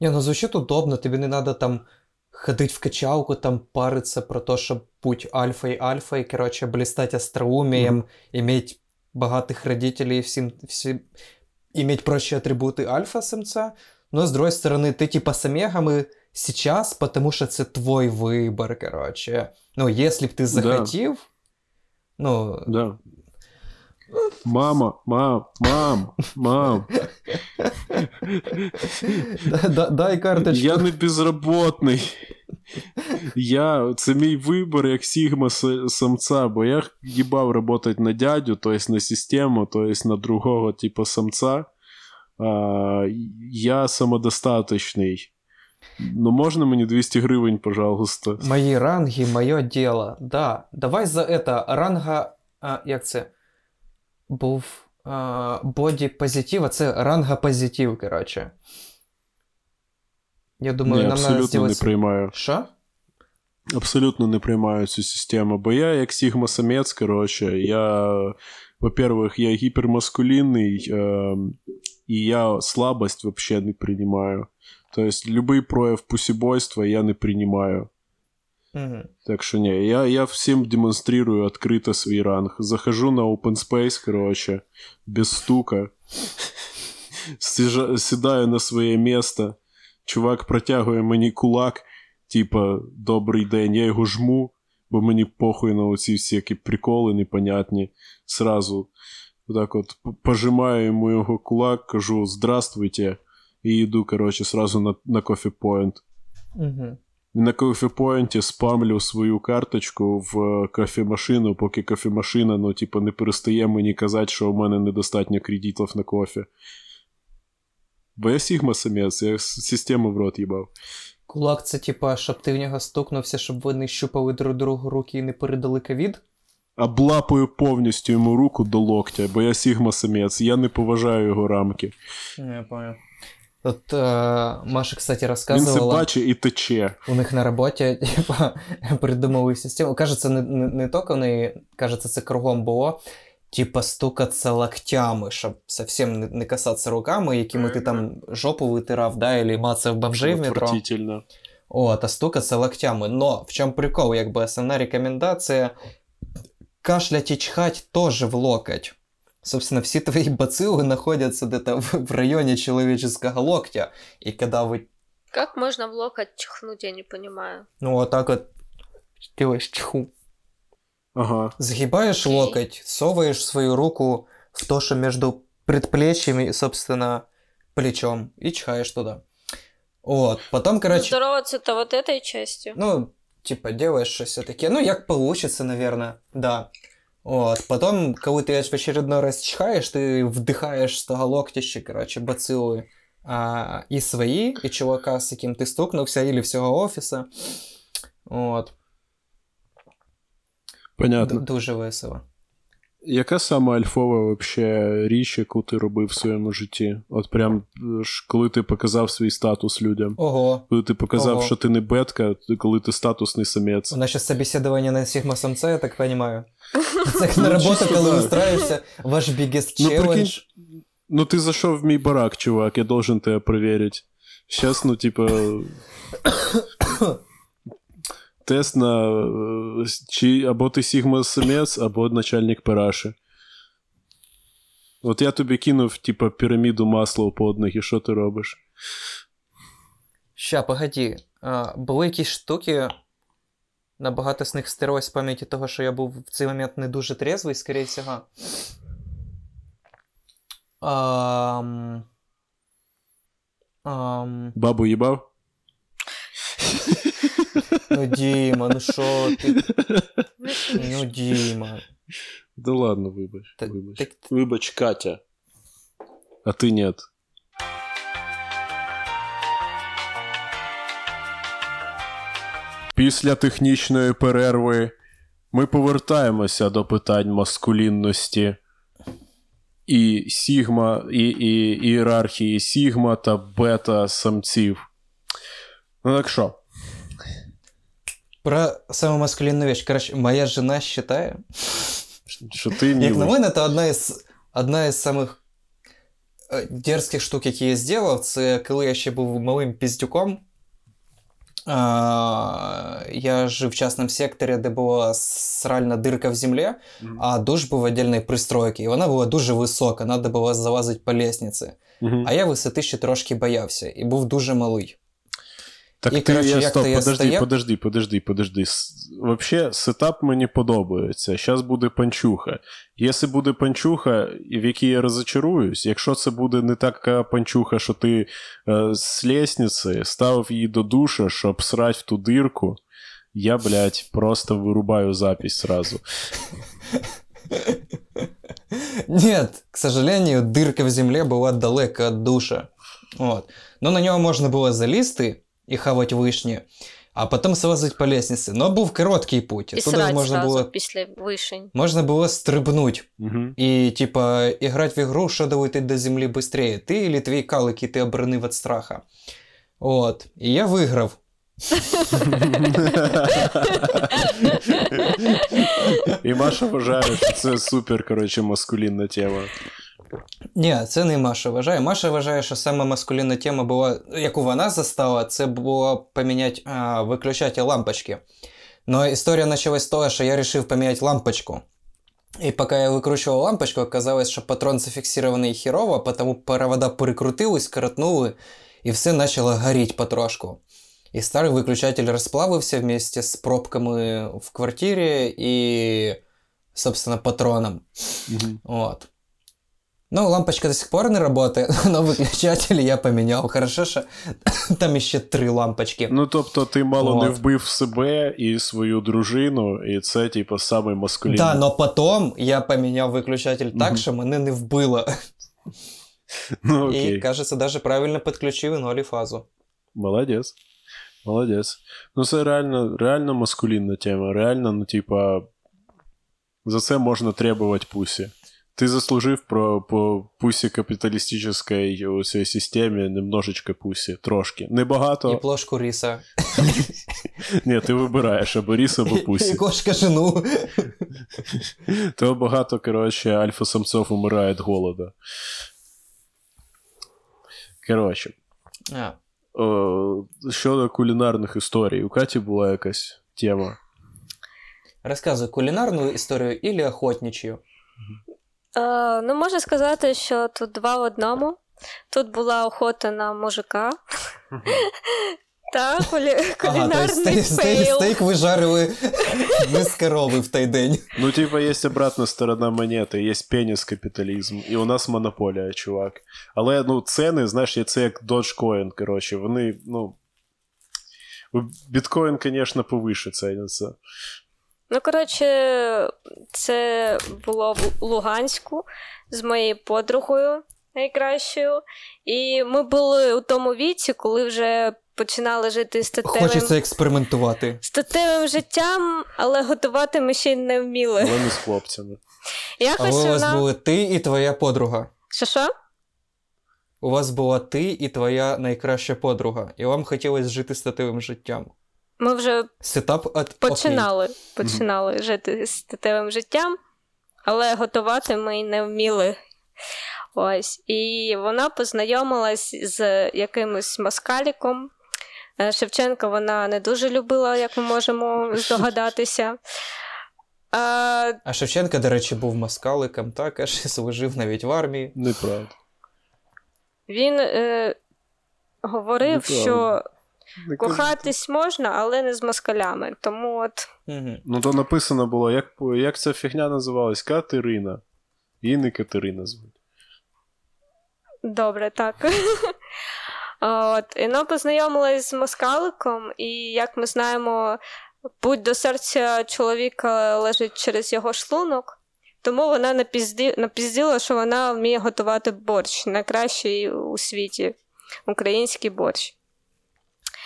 Не, ну звучит удобно, тебе не надо там ходить в качалку, там париться про то, чтобы будь альфой альфой, короче, блистать остроумием, иметь богатых родителей, всем, всем, иметь прочие атрибуты альфа-самца. Но с другой стороны, ты типа с омегами сейчас, потому что это твой выбор, короче. Ну, если б ты захотел, ну, Да. Мама, мам, мам, мам. да- да- дай карточку. Я не безработний. Я, це мій вибір як сігма самця, бо я їбав працювати на дядю, тобто на систему, тобто на другого типу самця. А, я самодостаточний. Ну можна мені 200 гривень, пожалуйста. Мої ранги, моє діло. Да. Давай за это ранга. А, як це? Був а, боді позитив, а це ранга позитив, коротше. Я думаю, Ні, нам абсолютно не зробити. приймаю. Що? Абсолютно не приймаю цю систему, бо я як сігма самець, коротше, я, во-первых, я гіпермаскулінний, е, і я слабость вообще не приймаю. Тобто, любий прояв пусібойства я не приймаю. Угу. Так що ні, я, я всім демонструю відкрито свій ранг. Захожу на open space, коротше, без стука. Сижа- Сідаю на своє місце. Чувак протягує мені кулак, типа, добрий день, я його жму, бо мені похуй на оці всякі приколи непонятні. Сразу так от п- пожимаю йому його кулак, кажу здравствуйте, і йду, коротше, сразу на, на coffee point. Угу. І на кофепоінті спамлю свою карточку в е, кофемашину, поки кофемашина, ну, типу, не перестає мені казати, що у мене недостатньо кредитів на кофе. Бо я Сігма самець, я систему в рот їбав. Кулак це типа, щоб ти в нього стукнувся, щоб вони щупали друг другу руки і не передали ковід. Облапаю повністю йому руку до локтя, бо я Сігма самець, я не поважаю його рамки. Я понял. Тут е, Маша, кстати, Він це бачить і тече. У них на роботі, типа, придумали систему. Кажется, не, не, не тільки вони, кажется, це кругом було. Типа стукатися локтями, щоб совсем не, не касатися руками, якими ти там жопу витирав, да, или мацав бомжей в метро. Отвратительно. От, а стукатися локтями. Но в чому прикол? Якби основна рекомендація кашлять і чхать тоже в локоть. Собственно, все твои бациллы находятся где-то в, в районе человеческого локтя. И когда вы, Как можно в локоть чихнуть, я не понимаю. ну, вот так вот делаешь чху, Ага. Загибаешь Окей. локоть, соваешь свою руку в то, что между предплечьями и, собственно, плечом, и чихаешь туда. Вот, потом, короче, Здороваться-то вот этой частью. ну, типа, делаешь все таки ну, як получится, наверное, да. Вот, потом, коли ты в очередной раз чихаешь, ты вдыхаешь с того локтища, короче, бациллы, а, и свои, и чувака, с яким ты стукнулся, или всього офиса. Вот, Понятно. Д- дуже весело. Яка сама альфова вообще річ, яку ти робив в своєму житті? От прям е, коли ти показав свій статус людям. Ого, Коли ти показав, Ого. що ти не бетка, коли ти статусний самець. У нас сейчас собеседование на Сигма самца, я так понимаю. Це на Ну, роботу, коли устраиваешься, ваш biggest Ну, challenge. Ну, ти зайшов в мій барак, чувак, я должен тебе проверить. Сейчас, ну, типа. Тест на е, чи або ти Сігма самець, або начальник параші. От я тобі кинув, типа, піраміду масла под ноги, що ти робиш? Ща, погоді. Були якісь штуки. Набагато з них стерлось в пам'яті того, що я був в цей момент не дуже трезвий, скоріше всього. Ам... Ам... Бабу їбав? Ну, Діма, ну що ти? Ну, Діма. Да ладно, вибач. Так- вибач. так- Вибач, Катя. А ти нет. Після технічної перерви ми повертаємося до питань маскулінності. і Сігма, і, і ієрархії Сігма та бета самців. Ну так що? Про саму маскулінну вещь. Коротше, моя жена вважає, Що ти Як на мене, це одна із, одна із самих е, дерзких штук, які я зробив, це коли я ще був малим піздюком. А, я жив в частному секторі, де була сральна дирка в землі, а душ був в віддільній пристройці. І вона була дуже висока, треба було залазити по лестниці. А я висоти ще трошки боявся і був дуже малий. Так І, ти, коротше, я, як стоп, то я подожди, стояв- подожди, подожди, подожди. Вообще, сетап мені подобається. Зараз буде панчуха. Якщо буде панчуха, в якій я розочаруюсь, якщо це буде не така панчуха, що ти е, з лестниці ставив її до душа, щоб срать в ту дирку, я, блядь, просто вирубаю запись сразу. Нет, к сожалению, дырка в земле была далеко от душа. Вот. Но на нього можна було залізти і хавать вишні, а потім залазити по лестниці. Но був короткий путь. І Туди срать можна сразу було, після вишень. можна було стрибнуть Угу. і, типа, іграти в ігру, що долетить до землі швидше. Ти или твій кал, який ти оборонив від страха. От. І я виграв. І Маша вважає, що це супер, коротше, маскулінна тема. Ні, це не Маша вважає. Маша вважає, що саме маскулінна тема була, яку вона застала, це було поміняти а, виключатель лампочки. Но історія почалась з того, що я вирішив поміняти лампочку. І поки я викручував лампочку, оказалось, що патрон зафіксований херово, тому провода перекрутились, коротнули, і все почало горіти потрошку. І старий виключатель розплавився вместе з пробками в квартирі і, собственно, патроном. Мгм. Вот. Ну, лампочка до сих пор не работает, но выключатель я поменял. Хорошо, що там ще три лампочки. Ну, тобто, ти мало не вбив себе і свою дружину, і це, типу, самий маскулінний. Да, но потом я поменяв виключатель так, Мгм. що мене не вбило. Ну, І, окей. кажется, даже правильно підключив і фазу. Молодець. Молодець. Ну, це реально, реально маскулінна тема. Реально, ну, типа, за це можна требувати пусі. Ти заслужив про по пусі капіталістичної у цій системі немножечко пусі. Трошки. Небагато. І плошку риса. Ні, ти вибираєш або ріс, або І пусі. кошка жену. То багато, коротше, альфа-самцов умирає від голода. Коротше, щодо кулінарних історій, у Каті була якась тема. Розказуй кулінарну історію или охотничью. Е, ну, можна сказати, що тут два в одному. Тут була охота на мужика. Та кулінарний стейк, стейк, fail. стейк ви жарили без корови в той день. Ну, типа, є обратна сторона монети, є пеніс капіталізм, і у нас монополія, чувак. Але ну, ціни, знаєш, це як Dogecoin, коротше, вони, ну. Біткоін, звісно, повише ціниться. Ну, коротше, це було в Луганську з моєю подругою найкращою. І ми були у тому віці, коли вже починали жити статевим, Хочеться експериментувати. статевим життям, але готувати ми ще й не вміли. Але не з хлопцями. Якось Але у вас вона. були ти і твоя подруга. Що що? У вас була ти і твоя найкраща подруга, і вам хотілося жити статевим життям. Ми вже Сетап от починали, починали жити статевим життям, але готувати ми й не вміли. Ось. І вона познайомилась з якимось москаліком. Е, Шевченка вона не дуже любила, як ми можемо здогадатися. А, А Шевченка, до речі, був москаликом, також служив навіть в армії. Неправда. він е, говорив, Неправда. що. Кохатись можна, але не з москалями. Тому от Угу. Ну, то написано було, як, як ця фігня називалась? Катерина. Її не Катерина звуть. Добре, так. От, і вона познайомилась з москаликом, і як ми знаємо, путь до серця чоловіка лежить через його шлунок. Тому вона напізді... напізділа, що вона вміє готувати борщ, найкращий у світі український борщ.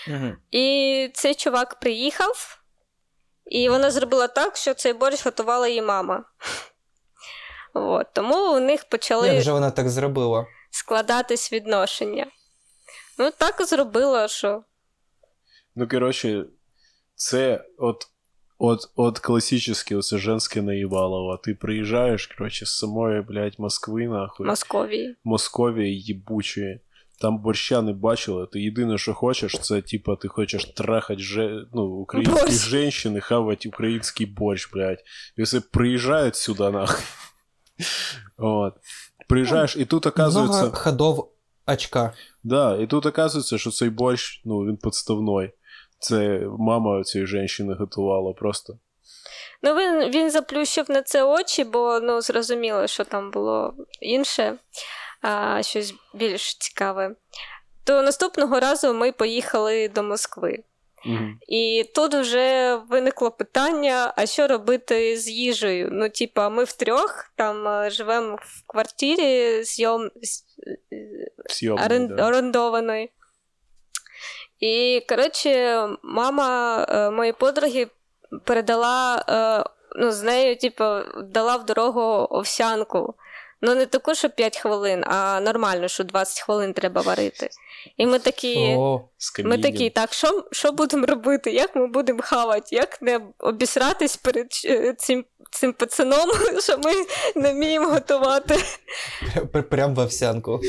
Угу. І цей чувак приїхав, і вона зробила так, що цей борщ готувала її мама. От, тому у них почали Як же вона так зробила? складатись відношення. Ну, так і зробила, що. Ну, коротше, це от, от, от класичне оце женське наїбалово. Ти приїжджаєш, коротше, з самої, блядь, Москви, нахуй. Московії. Московії їбучої. Там борща не бачила. Ти єдине, що хочеш, це типа ти хочеш трахати же, ну, українських Борщ. і хавати український борщ, блядь. І все приїжджають сюди, нахуй. От. Приїжджаєш, і тут оказується. Много ходов очка. Да, і тут оказується, що цей борщ, ну, він підставной. Це мама цієї жінки готувала просто. Ну, він, він заплющив на це очі, бо ну, зрозуміло, що там було інше, а, щось більш цікаве. То наступного разу ми поїхали до Москви. Угу. І тут вже виникло питання: а що робити з їжею? Ну, типа, ми втрьох там е, живемо в квартирі зйом... з- Сйомний, орен- да. орендованої. І, коротше, мама е, моєї подруги передала, е, ну, з нею, типу, дала в дорогу овсянку. Ну, не таку, що 5 хвилин, а нормально, що 20 хвилин треба варити. І ми такі. О, Ми такі, так, що, що будемо робити? Як ми будемо хавати? Як не обісратись перед е, цим, цим пацаном, що ми не вміємо готувати? пр- прям в овсянку.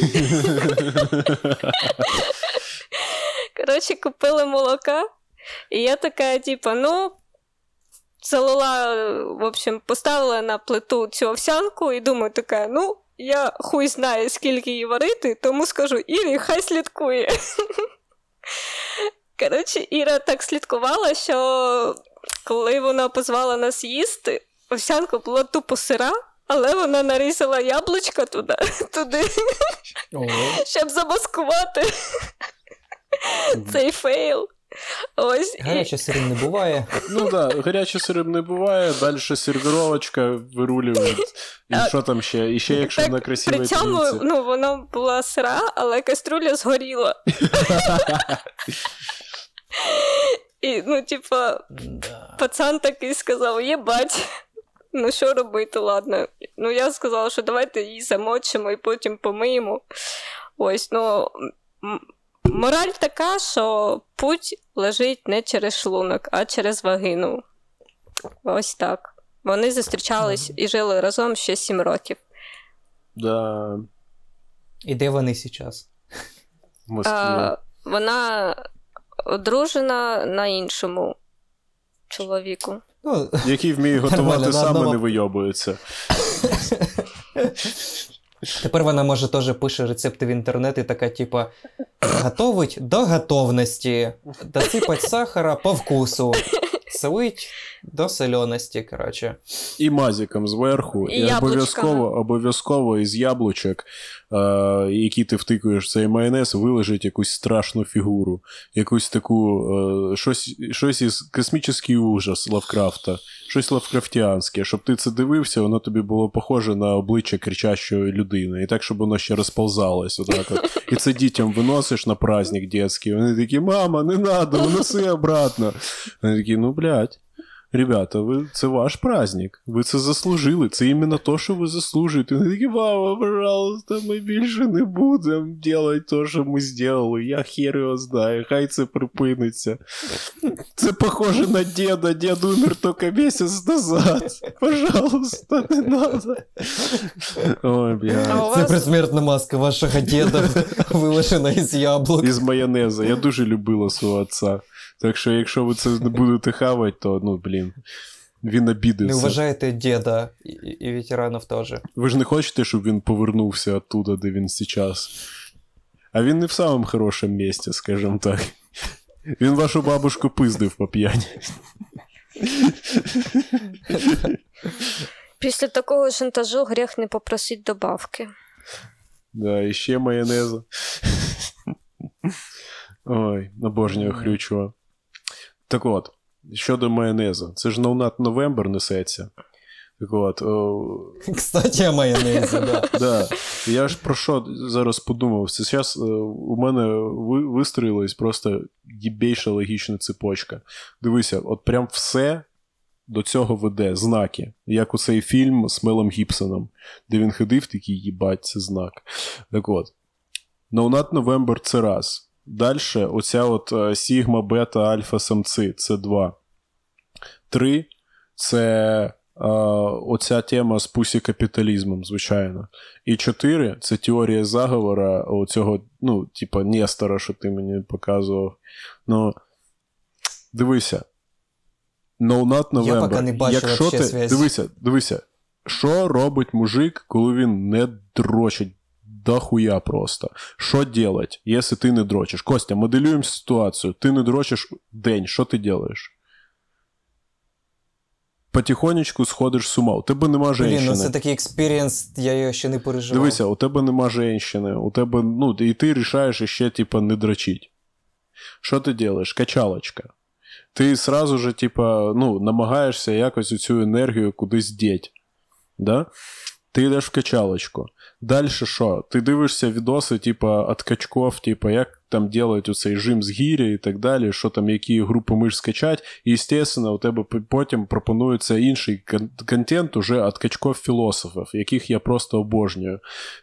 Коротше, купили молока, і я така, типу, ну, залила, в общем, поставила на плиту цю овсянку і думаю, така, ну, я хуй знаю, скільки її варити, тому скажу Ірі, хай слідкує. Коротше, Іра так слідкувала, що коли вона позвала нас їсти, овсянка була тупо сира, але вона нарізала яблучко туди, туди щоб замаскувати цей fail. Ось. і- гаряче сирі не буває. Ну так, да, гарячий сирим не буває, далі сервіровочка вирулює. І А, що там ще? І ще якщо так, на красивій При цьому ну, вона була сира, але каструля згоріла. І, ну, типа, Да. пацан такий сказав: єбать. Ну, що робити, ладно. Ну, я сказала, що давайте її замочимо і потім помиємо. Ось, ну. Мораль така, що путь лежить не через шлунок, а через вагину. Ось так. Вони зустрічались і жили разом ще сім років. Да, І де вони зараз? А, вона одружена на іншому чоловіку. Ну, Який вміє готувати Нормально, на сам і одному- не вийобується. тепер вона може теж пише рецепти в інтернет і така, типа, готовить до готовності, досипать сахара по вкусу, солить до соленості, коротше. І мазиком зверху, І і, обов'язково, обов'язково із яблучок, е, які ти втикуєш в цей майонез, вилежить якусь страшну фігуру, якусь таку, е, щось, щось із космічний ужас Лавкрафта, щось лавкрафтіанське, щоб ти це дивився, воно тобі було похоже на обличчя кричащої людини, і так, щоб воно ще розповзалось. Отак от. І це дітям виносиш на праздник дітський. вони такі, мама, не надо, виноси обратно. Вони такі, ну блядь. Ребята, ви, це ваш праздник. Ви це заслужили. Це іменно то, що ви заслужуєте. Вони такі, мама, пожалуйста, ми більше не будемо робити те, що ми зробили. Я хер його знаю, хай це припиниться. Це похоже на діда. Дід умер тільки місяць назад. Пожалуйста, не надо. Ой, А блядь. Це вас предсмертна маска вашого діда, вилишена із яблук. Із майонеза. Я дуже любила свого отца. Так що, якщо ви це не будете хавати, то ну блін. Він Не вважаєте діда і, і ветеранів теж. Ви ж не хочете, щоб він повернувся оттуда, де він зараз. А він не в самому хорошому місці, скажімо так. Він вашу бабушку пиздив по п'яні. після такого шантажу гріх не попросить добавки. Да, і ще майонеза. Ой, обожнюю хрючого. Так от, щодо майонезу, це ж Ноунат Новембер несеться. Так от, о, Кстати, о майонезі, да. Да. Я ж про що зараз подумав? Це зараз у мене ви, вистроїлась просто дібейша логічна цепочка. Дивися, от прям все до цього веде знаки, як у цей фільм з Мелом Гібсоном, де він ходив такий, їбать, це знак. Так от. No Nut November це раз. Далі, оця от е, Сігма, Бета, Альфа самці це два. Три це е, оця тема з пусі-капіталізмом, звичайно. І чотири це теорія заговора оцього, ну, типа, Нестора, що ти мені показував. Ну, дивися. No Not November. Я поки не бачу Якщо ти. Дивися, дивися. Що робить мужик, коли він не дрочить? Дохуя просто. Що делать, якщо ти не дрочиш? Костя, моделюємо ситуацію. Ти не дрочиш день, що ти делаєш? Потихонечку сходиш з ума. У тебе нема Блін, женщини. ну це такий experience, я його ще не переживав. Дивися, у тебе нема женщини, у тебе, ну, і ти рішаєш ще, типа, не дрочить. Що ти робиш? Качалочка. Ти сразу же, типа, ну, намагаєшся якось цю енергію кудись діть. Да? Ти йдеш в качалочку. Далі що? Ти дивишся відоси, типа, от качков, типа, як там делають оцей жим з гірі і так далі, що там, які групи мишц качать, і, звісно, у тебе потім пропонується інший контент уже від качков-філософів, яких я просто обожнюю,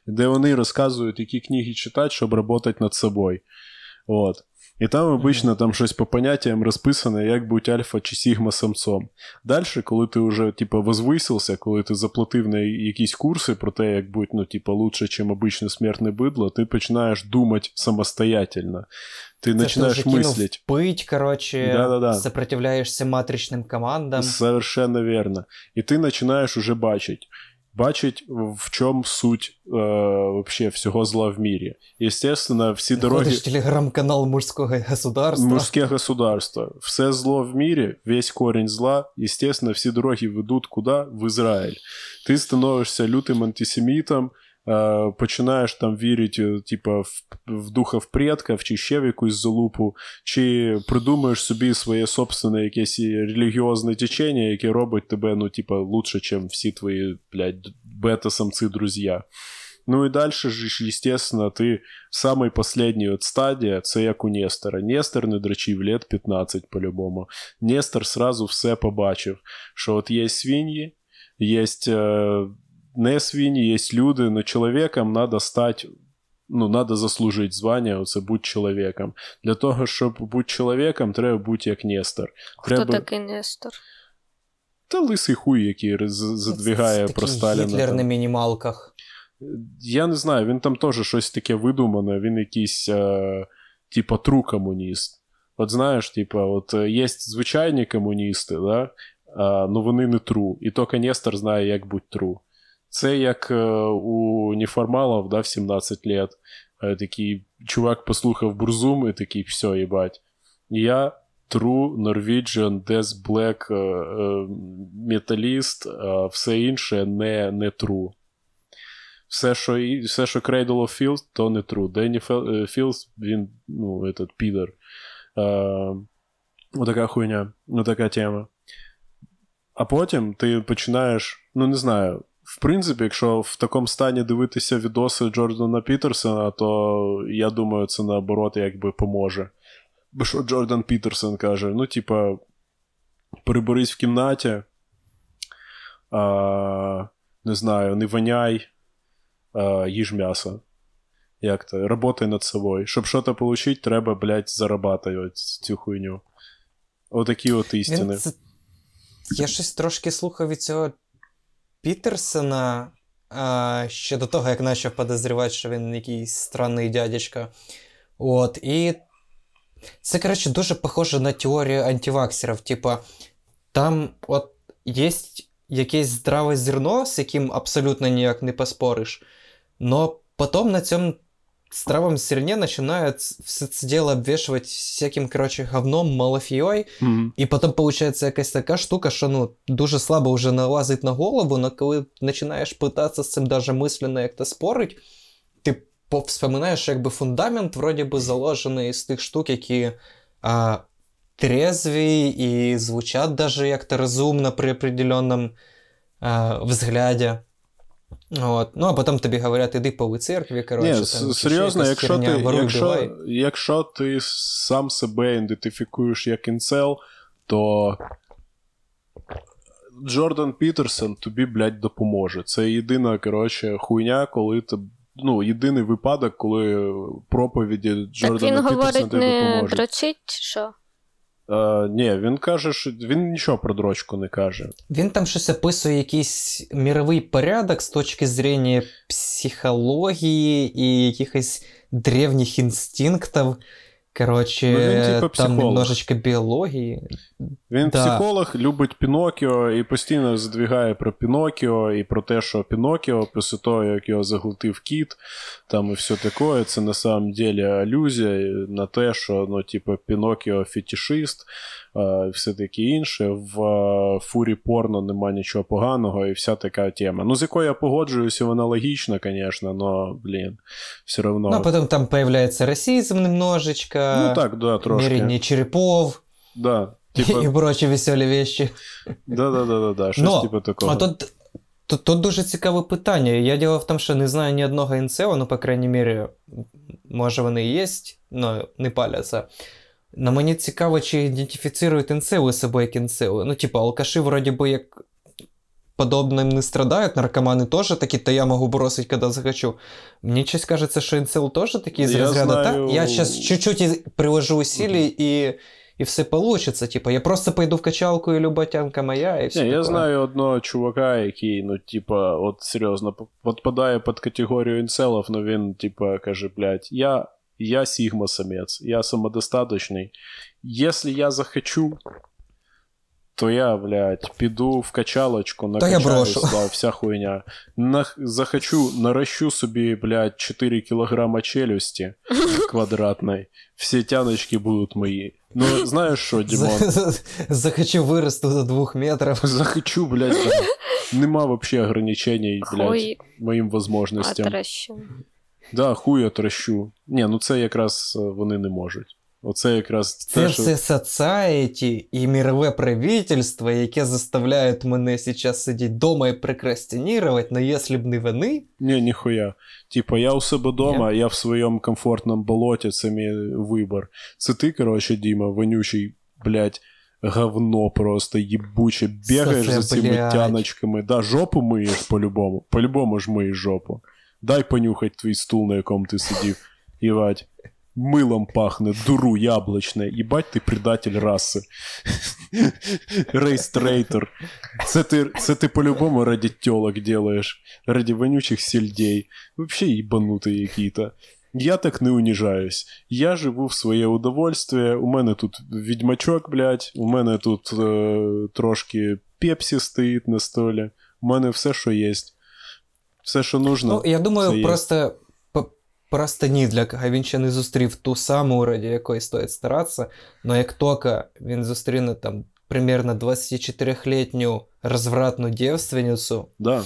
де вони розказують, які книги читати, щоб працювати над собою. От. І там обично там щось по поняттям розписане, як бути альфа чи сігма самцом. Далі, коли ти вже типу, возвисився, коли ти заплатив на якісь курси про те, як бути ну, типу, лучше, ніж обичне смертне бидло, ти починаєш думати самостоятельно. Ти Це ж ти починаєш вже мислити. пить, короче, Да-да-да. сопротивляєшся матричним командам. Совершенно верно. І ти починаєш уже бачити. Бачить, в чому суть е, вообще всього зла в мірі. Естественно, всі дороги. Ходиш телеграм-канал мужського государства. Мужское государство. Все зло в мире, весь корень зла, естественно, все дороги ведут куда? В Израиль. Ти становишся лютим антисемітом, е, починаєш там вірити, типа, в, в духов предків, чи ще в якусь залупу, чи придумаєш собі своє собственне якесь релігіозне течення, яке робить тебе, ну, типа, лучше, ніж всі твої, блядь, бета-самці друзья. Ну і далі ж, естественно, ти самий последній от стадія, це як у Нестора. Нестор не дрочив лет 15 по-любому. Нестор сразу все побачив, що от є свиньї, є е, не свиньї, є люди, но чоловіком треба стати ну, надо заслужити звання, оце будь чоловіком. Для того, щоб бути чоловіком, треба бути як Нестор. Хто такий Нестор? Та лисий хуй, який задвігає Це про Сталіна. Гітлер там. на мінімалках. Я не знаю, він там теж щось таке видумане, він якийсь, е, типа, тру комуніст. От знаєш, типа, от е, є звичайні комуністи, да? а, ну вони не тру. І тільки Нестор знає, як бути тру. Це як е, у неформалів да, в 17 лет. Е, такий чувак послухав Бурзум і такий, все, їбать. Я True Norwegian Death Black е, металіст, все інше не, не true. Все, що, і- все, що Cradle of Fields, то не true. Денні Філдс, він, ну, этот підер. Отака хуйня, отака тема. А потім ти починаєш, ну не знаю, в принципі, якщо в такому стані дивитися відоси Джордана Пітерсона, то я думаю, це наоборот якби поможе. Бо що Джордан Пітерсон каже: ну, типа, приберись в кімнаті, а, не знаю, не воняй, а, їж м'ясо. Як то? Работай над собою. Щоб щось отримати, треба, блядь, зарабатувати цю хуйню. Отакі от істини. Він це... Я щось трошки слухав від цього Пітерсона а, ще до того, як почав подозрівати, що він якийсь странний дядечка. От, і це, коротше, дуже похоже на теорію антиваксерів. Типа, там от є якесь здраве зерно, з яким абсолютно ніяк не поспориш, но потім на цьому здравом зерне начинают все це дело обвешивать всяким, короче, говном, малафією, Мгм. і потім виходить якась така штука, що ну дуже слабо вже налазить на голову, але коли починаєш питатися з цим даже мисленно як-то спорить, ти вспоминаєш, якби фундамент вроді би заложений з тих штук, які а, трезві і звучать даже як-то розумно при определенном а, взгляді. От. Ну, а потім тобі говорять, іди по церкві, коротше. Ні, там, с- чи серйозно, якщо херня, ти, воруй, якщо, якщо ти сам себе ідентифікуєш як інцел, то Джордан Пітерсон тобі, блядь, допоможе. Це єдина, коротше, хуйня, коли ти. Ну, єдиний випадок, коли проповіді Так Джордана він Пітерсона говорить тобі не допоможуть. дрочить, що? Е, ні, він каже, що він нічого про дрочку не каже. Він там щось описує якийсь міровий порядок з точки зрення психології і якихось древніх інстинктів. Коротше, Ну, він, типу, там немножечко біології. Він Да. психолог, любить Пінокіо і постійно задвігає про Пінокіо і про те, що Пінокіо, після того, як його заглотив кіт, там і все таке, це на самом деле алюзія на те, що ну, типу, Пінокіо фетішист, і все таке інше. В фурі порно нема нічого поганого і вся така тема. Ну, з якою я погоджуюся, вона логічна, звісно, але, блін, все одно. Ну, а потім там появляється расизм немножечко, ну так, да, трошки. міряння черепов Да. і Типа, прочі веселі вещі. да, да, да, да, да, щось Но, типу такого. А тут, тут, тут дуже цікаве питання. Я діло в тому, що не знаю ні одного інцева, ну, по крайній мірі, може вони і є, але не паляться. Но мені цікаво, чи ідентифіцирують інцеви себе як інцеви. Ну, типу, алкаші вроді би як подобним не страдають, наркомани теж такі, то я можу бросить, коли захочу. Мені щось кажеться, що інцел теж такий з Я розряду. знаю- Та, я зараз чуть-чуть приложу усилий і, і все получится. Типа, я просто пойду в качалку і люботянка моя, і все. Не, я знаю одного чувака, який, ну, типа, от серйозно, підпадає під категорію інцелов, но він, типа, каже, блядь, я, я сігма-самець, я самодостаточний. Если я захочу, то я, блядь, піду в качалочку, То я накачаюсь, брошу. да, вся хуйня. Нах- захочу, наращу собі, блядь, 4 кілограма челюсті квадратної. Всі тяночки будуть мої. Ну, знаєш що, Дімон? Захочу виросту до двох метрів. Захочу, блядь, да. Нема вообще ограничений, блядь, Хуй моїм возможностям. отращу. Да, хуй отращу. Ні, ну це якраз е, вони не можуть. Оце якраз Це те, що... все соціеті і мірове правительство, яке заставляють мене зараз сидіти вдома і прокрастинувати, но якщо б не вони, Ні, ніхуя. Типа, я у себе дома, я в своєму комфортному болоті, це мій вибор. Це ти, коротше, Діма, вонючий, блядь, говно просто їбуче. Бігаєш за цими блядь. тяночками. Да, жопу миєш по-любому. По-любому ж миєш жопу. Дай понюхать твій стул, на якому ти сидів. Єбать. Милом пахне, дуру яблучне. Їбать ти предатель раси. Рейстрейтер. Це ти, це ти по-любому ради тёлок делаешь. Ради вонючих сельдей. Вообще ебанутый який-то. Я так не унижаюсь. Я живу в своє удовольствие. У мене тут відьмачок, блядь. У мене тут е, трошки пепсі стоїть на столі. У мене все, що є. Все, що нужно. ну, я думаю, просто, просто ні для кого він ще не зустрів ту саму, раді якої стоїть старатися. Но як тільки він зустріне там примерно 24-літню розвратну дівственницю, Да.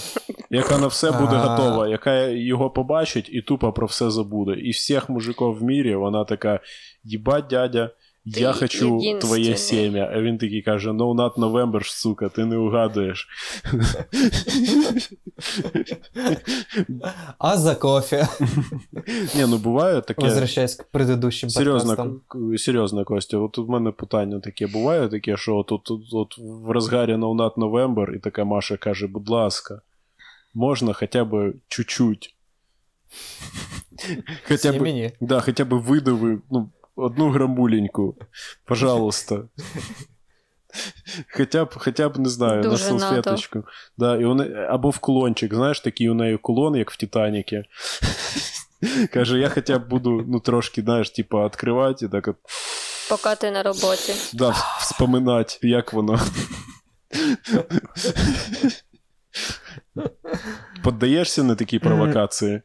Яка на все буде А. готова, яка його побачить і тупо про все забуде. І всіх мужиків в мірі вона така: їбать, дядя, я Ти хочу єдинственний». твоє сім'я. А він такий каже: No not November, сука, ти не угадуєш. а за кофе. Ні, ну буває таке. Возвращаясь к предыдущим Серйозно, подкастам. серйозно, Костя, от тут в мене питання таке. Буває таке, що от, от, от, от в розгарі No Not November, і така Маша каже, будь ласка, можна хоча б чуть-чуть. Хоча б, да, хоча б видави, ну, одну грамуленьку, пожалуйста. Хоча б, хоча б, не знаю, Дуже на салфеточку. Да, і вони, або в клончик, знаєш, такий у неї колон, як в Титаніки. Каже, я хоча б буду, ну, трошки, знаєш, типа, відкривати і так от, Поки ти на роботі. да, вспоминати, як воно. Поддаєшся на такі провокації?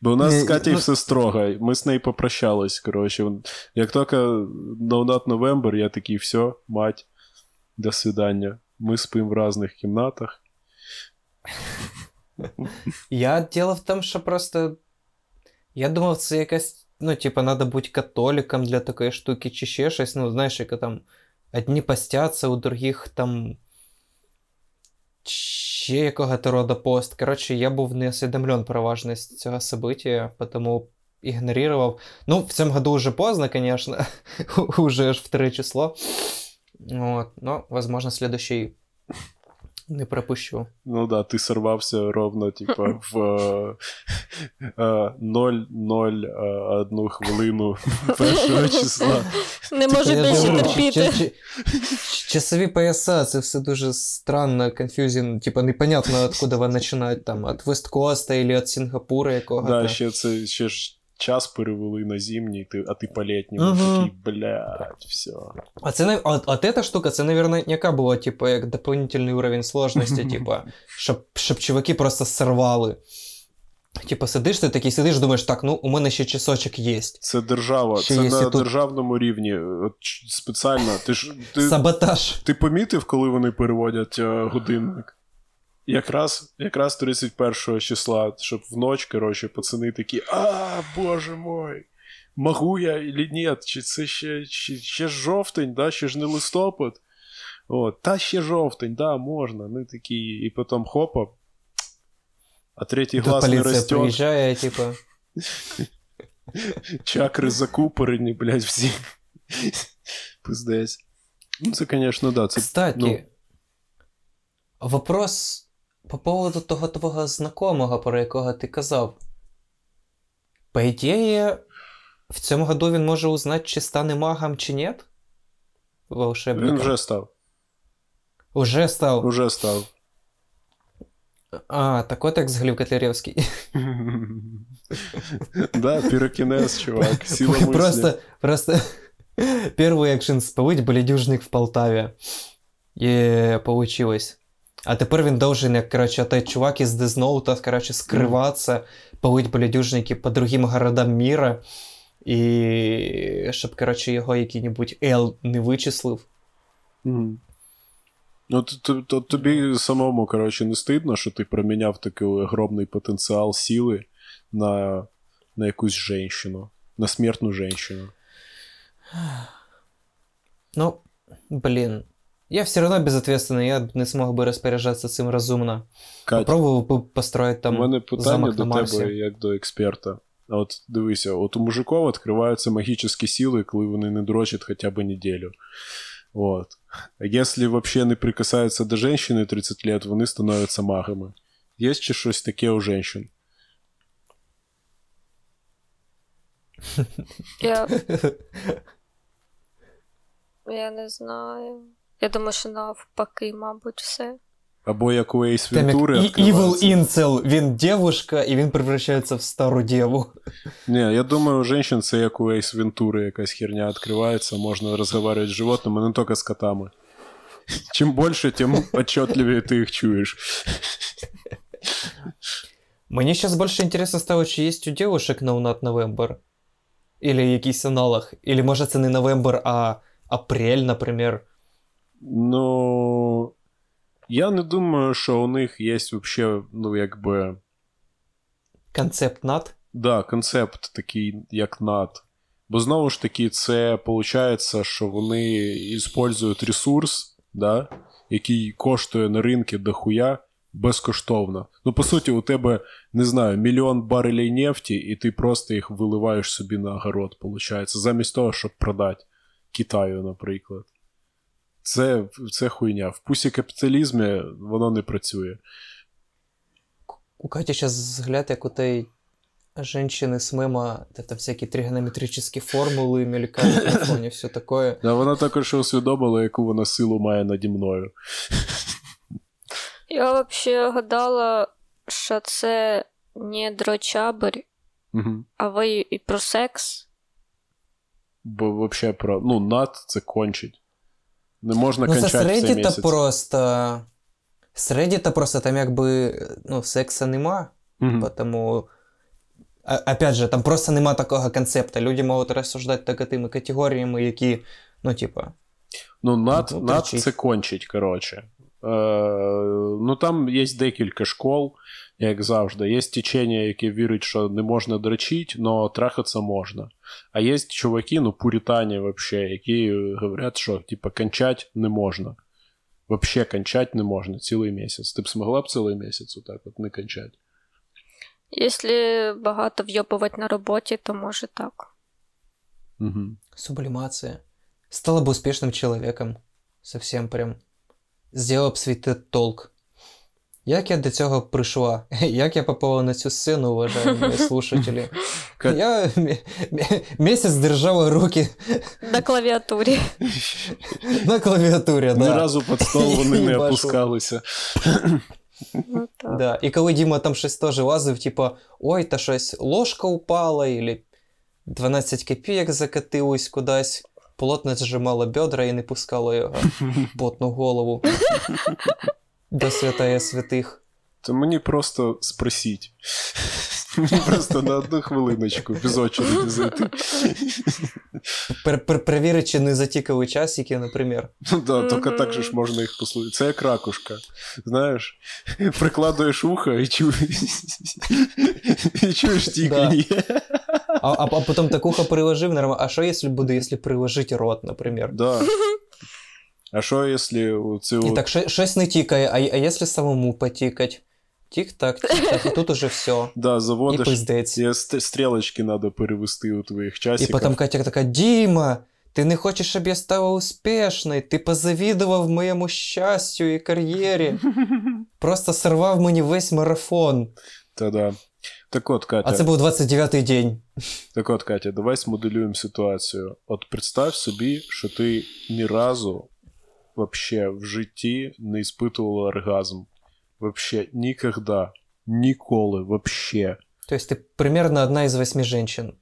Бо у нас Ні, з Катєю ну- все строго. Ми з нею попрощались. Коротше, як тільки No Not November, я такий, все, мать, до свидання. Ми спимо в різних кімнатах. Я діло в тому, що просто. Я думав, це якась. Ну, типа, треба бути католиком для такої штуки, чи ще щось. Ну, знаєш, яка там одні постяться, у других там. Ще якого-то рода пост. Коротше, я був не осведомлен про важність цього события, потому ігнорував. Ну, в цьому году уже поздно, конечно. уже аж в 3 число. Вот. Но, возможно, следующий не пропущу. Ну да, ти сорвався ровно, типа, в е, е, 0-0-1 хвилину першого числа. Не Типу, я більше думаю, терпіти. чи- чи- Часові пояса, це все дуже странно, конфюзін. Типа, непонятно, откуда вони починають там, від Весткоста или від Сінгапура якого-то. Да, ще це ще ж час перевели на зимній, ти, а ти по літньому Мгм. такий, блядь, все. А це не от, эта штука, це наверняка була, типу, як дополнительний уровень сложності, типа, щоб, щоб чуваки просто сорвали. Типа, сидиш, ти такий сидиш, думаєш, так, ну у мене ще часочок є. Це держава, Ще це на тут- державному рівні. От спеціально. Ти ж ти, Саботаж. ти помітив, коли вони переводять е, годинник? Якраз, якраз 31 числа, щоб в ніч, коротше, пацани такі, а, боже мой, могу я или ні? Чи це ще, ще, ще жовтень, да? ще ж не листопад. От, та ще жовтень, да, можна. Ну такі, і потім хопа. А третій Тут глаз не росте, приїжджає, типа. чакри закупорені, блядь, всі. Пиздець. Ну, це, звісно, да. Це, Кстати, ну, вопрос по поводу того твого знакомого, про якого ти казав. По ідеї, в цьому году він може узнати, чи стане магом, чи ні? Волшебником. він вже став. Уже став. Уже став. А, так от як з Котляревський. Да, пірокінез, чувак. Сила. Просто, просто первый экшен спалить болідюжник в Полтаві. І получилось. А тепер він должен, як, короче, той чувак із Дезноута, короче, скриватися, палить болідюжники по другим городам міра, і щоб, короче, його який-небудь Ел не вичислив. Мгм. Ну, т- т- то тобі самому, коротше, не стидно, що ти проміняв такий огромний потенціал сили на, на якусь женщину, на смертну женщину. Ну, блін. Я все равно безответственный, я не смог би розпоряджатися цим розумно. Кать, Попробував би построїти там у мене питання замок до на Марсі. тебе, як до експерта. А От дивися, от у мужиков відкриваються магічні сили, коли вони не дрочать хоча б неділю. Вот. А якщо вообще не прикасаються до женщини 30 лет, вони становляться магами. Є ще щось таке у женщин? Я... Я не знаю. Я думаю, що навпаки, мабуть, все. Або як у Ейс Там як Вентури і- Evil відкриваються. Incel, він девушка, і він превращається в стару деву. Ні, я думаю, у женщин це як у Ейс Вентури якась херня відкривається, можна розмовляти з животними, не тільки з котами. Чим більше, тим отчетливее ти їх чуєш. Мені зараз більше інтересно стало, чи є у девушек ноунат Новембер. Или якийсь аналог. Или може це не Новембер, а апрель, наприклад. Ну. Я не думаю, що у них є взагалі, ну, якби. Концепт nut. Да, концепт такий, як nut. Бо знову ж таки, це виходить, що вони використовують ресурс, да, який коштує на ринку дохуя безкоштовно. Ну, по суті, у тебе, не знаю, мільйон барелей нефті, і ти просто їх виливаєш собі на огород, виходить, замість того, щоб продати Китаю, наприклад. Це, це хуйня. В пусі капіталізмі воно не працює. У Каті зараз взгляд, як у той женщины с мема, это всякие тригонометрические формулы мелькают на фоне, все такое. Да, вона також усвідомила, яку вона силу має наді мною. Я взагалі гадала, що це не дрочабер, Угу. а ви і про секс. Бо взагалі про. Ну, над це кончить. Не можна Ну, це кончати в цей середі то просто. Середі то просто там якби ну, секса нема, Мгм. тому. Опять же, там просто нема такого концепта. Люди можуть розсуждати так тими категоріями, які, ну, типа. Ну, над, Ну, над це кончить, коротше. Е, ну, там є декілька школ, як завжди. Є течення, яке вірить, що не можна дрочити, але трахатися можна. А є чуваки, ну, пуритані взагалі, які говорять, що типа, кончать не можна. Вообще кончать не можна цілий місяць. Ти б змогла б цілий місяць отак от не кончати? Якщо багато вйобувати на роботі, то може так. Угу. Сублімація. Стала б успішним чоловіком. Совсем прям. Зробив б свій TED Talk. Як я до цього прийшла? Як я попала на цю сцену, уважаемые слушатели? Как- Я м- м- месяц держала руки На клавіатурі. на клавіатурі, Ні да. разу під стол вони не опускалися. Ну, так. Да. І коли Діма там щось теж лазив, типа, ой, та щось ложка упала, или 12 копійок закатилось кудись, плотно зжимала бедра і не пускала його потну голову до святая святих. То мені просто спросіть. Мені просто на одну хвилиночку без очереди зайти. Пер- пер- Перевірити, чи не затікали часики, наприклад. Ну да, тільки так же ж можна їх послухати. Це як ракушка. Знаєш, прикладуєш ухо і чуєш, і чуєш тікання. А, а, а потім так ухо приложив, нормально. А що, якщо буде, якщо приложити рот, наприклад? Да. А що, якщо цю... І так щось не тікає, а, а якщо самому потікать? Тік-так, тік-так, і тут уже все. Да, І заводиш, пиздець. і ст- стрілочки треба перевести у твоїх І часиках. потім Катя така: Діма, ти не хочеш, щоб я стала успішною, ти позавідував моєму щастю і кар'єрі. Просто сорвав мені весь марафон. Та-да. Так от, Катя, А це був 29-й день. так от, Катя, давай смоделюємо ситуацію. От представ собі, що ти ні разу вообще в житті не испытувала оргазм. Вообще ніколи. Ніколи, вообще. Тобто ти примерно одна із восьми женщин.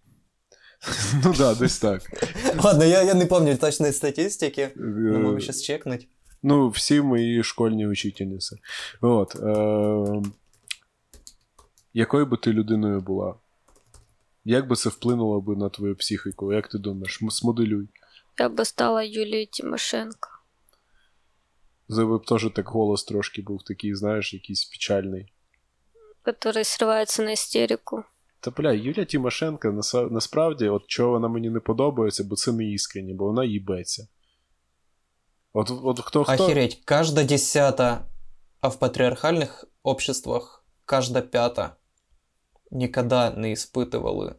Ну да, десь так. Ладно, я, я не пам'ятаю точної статистики. Е, Но могу сейчас чекнуть. Ну, всі мої школьні учительниці. От. Е- якою би ти людиною була? Як би це вплинуло би на твою психіку? Як ти думаєш? Смоделюй. Я би стала Юлією Тимошенко. Це б теж так голос трошки був такий, знаєш, якийсь печальний. Который сривається на істерику. Та бля, Юлія Тимошенко наса- насправді, от чого вона мені не подобається, бо це не іскренні, бо вона їбеться. От, от хто хто. Охереть, каждая десята, а в патриархальных обществах каждая пята никогда не испытывали.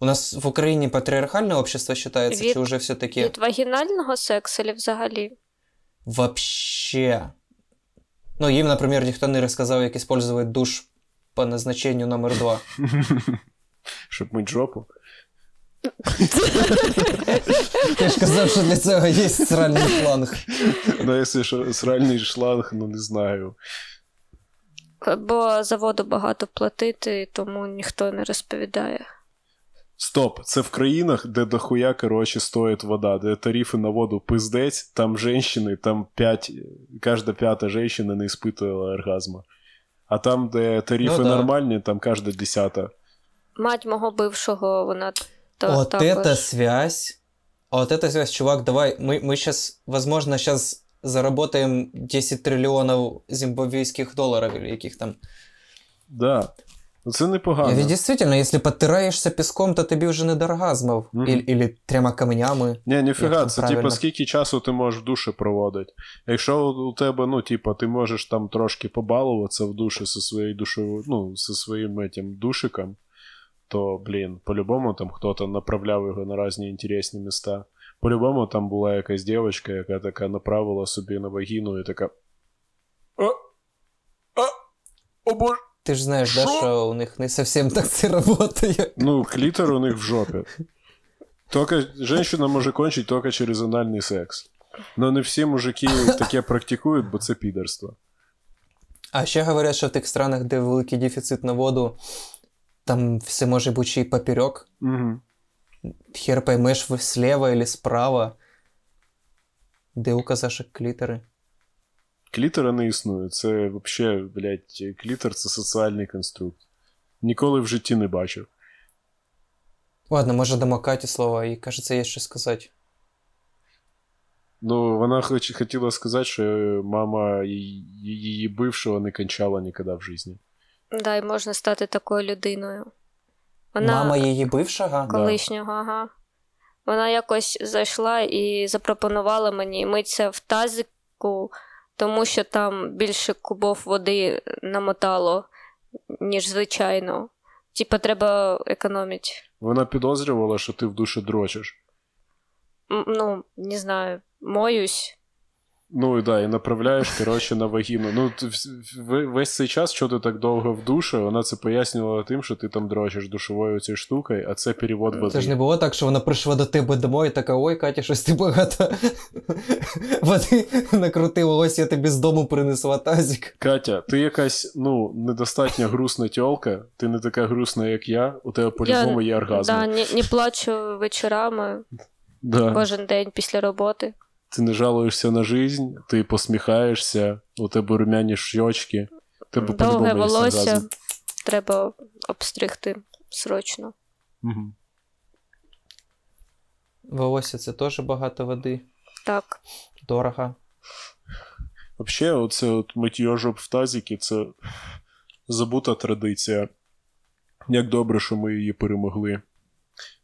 У нас в Украине патриархальное общество считается, Вид- чи уже все-таки Від вагінального сексу чи взагалі? Вообще. Ну, им, например, никто не рассказал, как использовать душ по назначению номер два. Щоб мить жопу. Я ж казав, що для цього є сральний фланг. Ну, якщо сральний шланг, ну не знаю. Бо заводу багато платити, тому ніхто не розповідає. Стоп, це в країнах, де дохуя, короче, стоїть вода, де тарифи на воду пиздець, там женщини, там 5, кожна п'ята женщина не испытувала оргазму. А там, де тарифи Ну да. нормальні, там кожна десята. Мать мого бившого, вона то, Вот також. эта связь. Вот эта связь, чувак, давай, мы, мы сейчас, возможно, сейчас заработаем 10 триллионов зимбабвийских долларов или каких там. Да. Ну це непогано. Ведь действительно, если подтираешься песком, то тобі вже не до. Мгм. Или, или трьома камнями. Ні, ніфіга, це це правильно? типа скільки часу ти можеш в душі проводити. Якщо у тебе, ну, типа, ти можеш там трошки побалуватися в душі зі своєю душою, ну, зі своїм этим душиком, то, блін, по-любому там хтось направляв його на різні інтересні міста. По-любому там була якась дівчинка, яка така направила собі на вагіну і така. О! О! О боже! Ти ж знаєш, да, Що? у них не совсем так це працює. Ну, клитор у них в жопе. Только женщина може кончить только через анальний секс. Но не всі мужики таке практикують, бо це підерство. А ще говорять, що в тих странах, де великий дефіцит на воду, там все може бути ще й поперек. Угу. Хер поймеш ви слева или справа. Де указашек клітери. Клітора не існує. Це вообще, блядь, клітор це соціальний конструкт. Ніколи в житті не бачив. Ладно, може дамо Каті слово, і кажеться, є що сказати. Ну, вона хоч, хотіла сказати, що мама її, її бившого не кончала ніколи в житті. Да, і можна стати такою людиною. Вона Мама її бившого? колишнього, ага. Вона якось зайшла і запропонувала мені митися в тазику, тому що там більше кубов води намотало, ніж звичайно. Типа, треба економити. Вона підозрювала, що ти в душі дрочиш. Ну, не знаю, моюсь. Ну і да, і направляєш, коротше, на вагіну. Ну, весь цей час, що ти так довго в душі, вона це пояснювала тим, що ти там дрочиш душовою цією штукою, а це перевод води. Це ж не було так, що вона прийшла до тебе домой і така, ой, Катя, щось ти багато води накрутила, ось я тобі з дому принесла тазик. Катя, ти якась ну недостатньо грустна тьолка, ти не така грустна, як я, у тебе по-любому є оргазм. Да, не, не плачу вечорами Да. кожен день після роботи. Ти не жалуєшся на жизнь, ти посміхаєшся, у тебе румяні щочки, тебе Довге волосся оргазм. треба обстригти срочно. Мгм. Волосся це теж багато води, Так. дорого. Взагалі, оце от миття жоп в тазіки це забута традиція. Як добре, що ми її перемогли.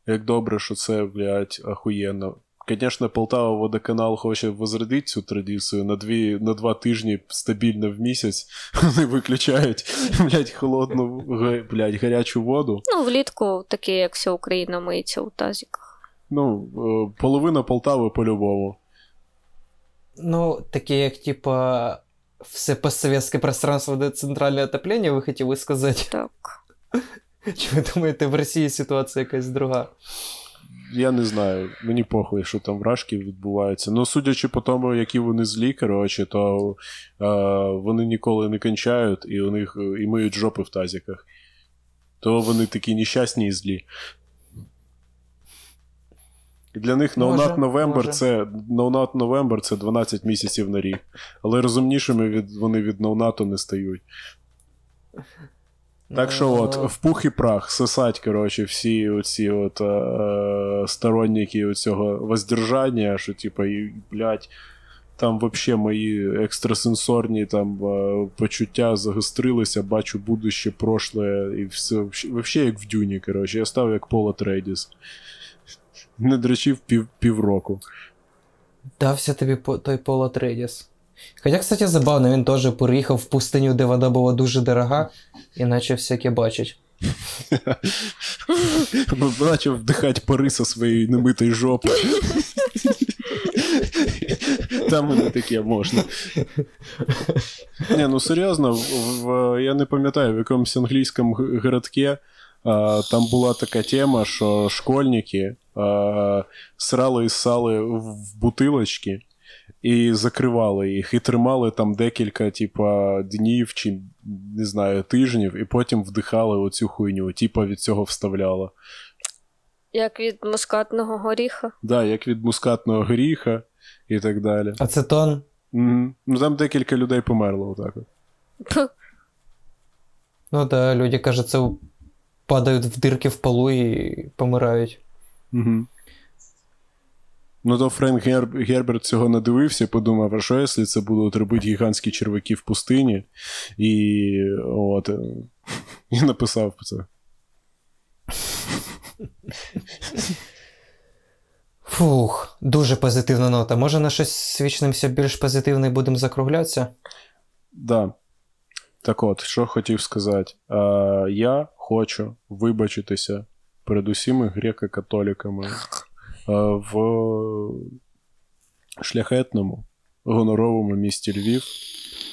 Як добре, що це, блядь, ахуєнно. Звісно, Полтава водоканал хоче возродити цю традицію на, дві, на два тижні стабільно в місяць. Вони виключають, блядь, холодну, блядь, гарячу воду. Ну, влітку таке, як вся Україна миється у тазіках. Ну, е, половина Полтави по-любому. Ну, таке, як типа все постсоветське пространство, де центральне отоплення, ви хотіли сказати? Так. Чи ви думаєте, в Росії ситуація якась друга? Я не знаю, мені похуй, що там вражки відбуваються. Ну, судячи по тому, які вони злі, коротше, то е, вони ніколи не кончають і у них е, і миють жопи в тазіках. То вони такі нещасні і злі. І Для них Nut November це No Nut November це 12 місяців на рік. Але розумнішими від, вони від No Nut не стають. Так що от, в пух і прах сосать, коротше, всі оці от е, сторонники цього воздержання, що типа, і, блядь, там вообще мої екстрасенсорні там е, почуття загострилися, бачу будуще, прошле, і все. Вообще як в дюні, коротше, я став як Пола Трейдіс. Не дрочив пів, півроку. Дався тобі той Поло Трейдіс. Хоча, кстати, забавно, він теж переїхав в пустиню, де вода була дуже дорога, і наче всяке бачить. Почав вдихати пари со своєї немитої жопи. Там і не таке можна. Ні, ну серйозно, в, я не пам'ятаю, в якомусь англійському городке а, там була така тема, що школьники а, срали і ссали в бутилочки і закривали їх, і тримали там декілька, типа, днів чи не знаю, тижнів, і потім вдихали оцю хуйню, типа від цього вставляло. Як від мускатного горіха. Да, як від мускатного горіха і так далі. Ацетон. Ну там декілька людей померло отак. от. Ну да, люди, кажется, падають в дирки в полу і помирають. Угу. Ну то Френк Гер... Герберт цього не дивився і подумав, а що якщо це будуть робити гігантські черваки в пустині, і от. е, І написав це. Фух, дуже позитивна нота. Може на щось свічнимося більш позитивне і будемо закруглятися? Да. Так от, що хотів сказати. А, я хочу вибачитися перед усіми греко-католіками в шляхетному, гоноровому місті Львів.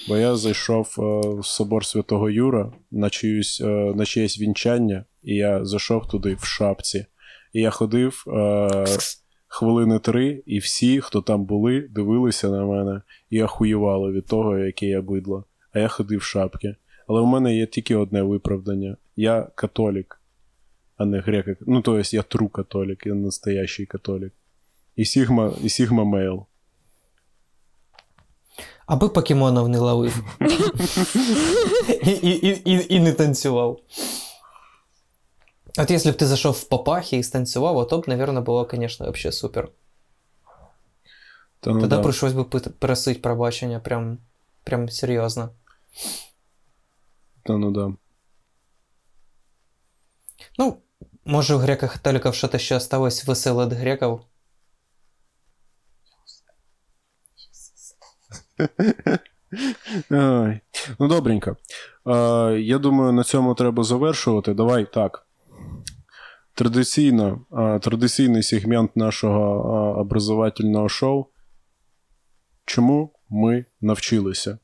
Бо я зайшов в собор Святого Юра на, чиюсь, на чиєсь вінчання, і я зайшов туди в шапці. І я ходив а, хвилини три, і всі, хто там були, дивилися на мене і ахуєвали від того, яке я бидло. А я ходив в шапки. Але у мене є тільки одне виправдання: я католік, не греко. Ну, то есть я тру католік, я настоящий католік. І Сігма, і sigma male. Аби покемонов не ловив. і, і, і, і, і не танцював. От якщо б ти зайшов в папахи і станцював, то б, мабуть, було, звісно, взагалі супер. Та ну, Тоді да. прийшлось би пит- просити пробачення, прям, прям серйозно. Та ну да. Ну, може, у греко-католиків щось ще осталось від греків. Ай. Ну, добренько. Е, я думаю, на цьому треба завершувати. Давай так. Традиційно, е, традиційний сегмент нашого е, образовательного шоу. Чому ми навчилися.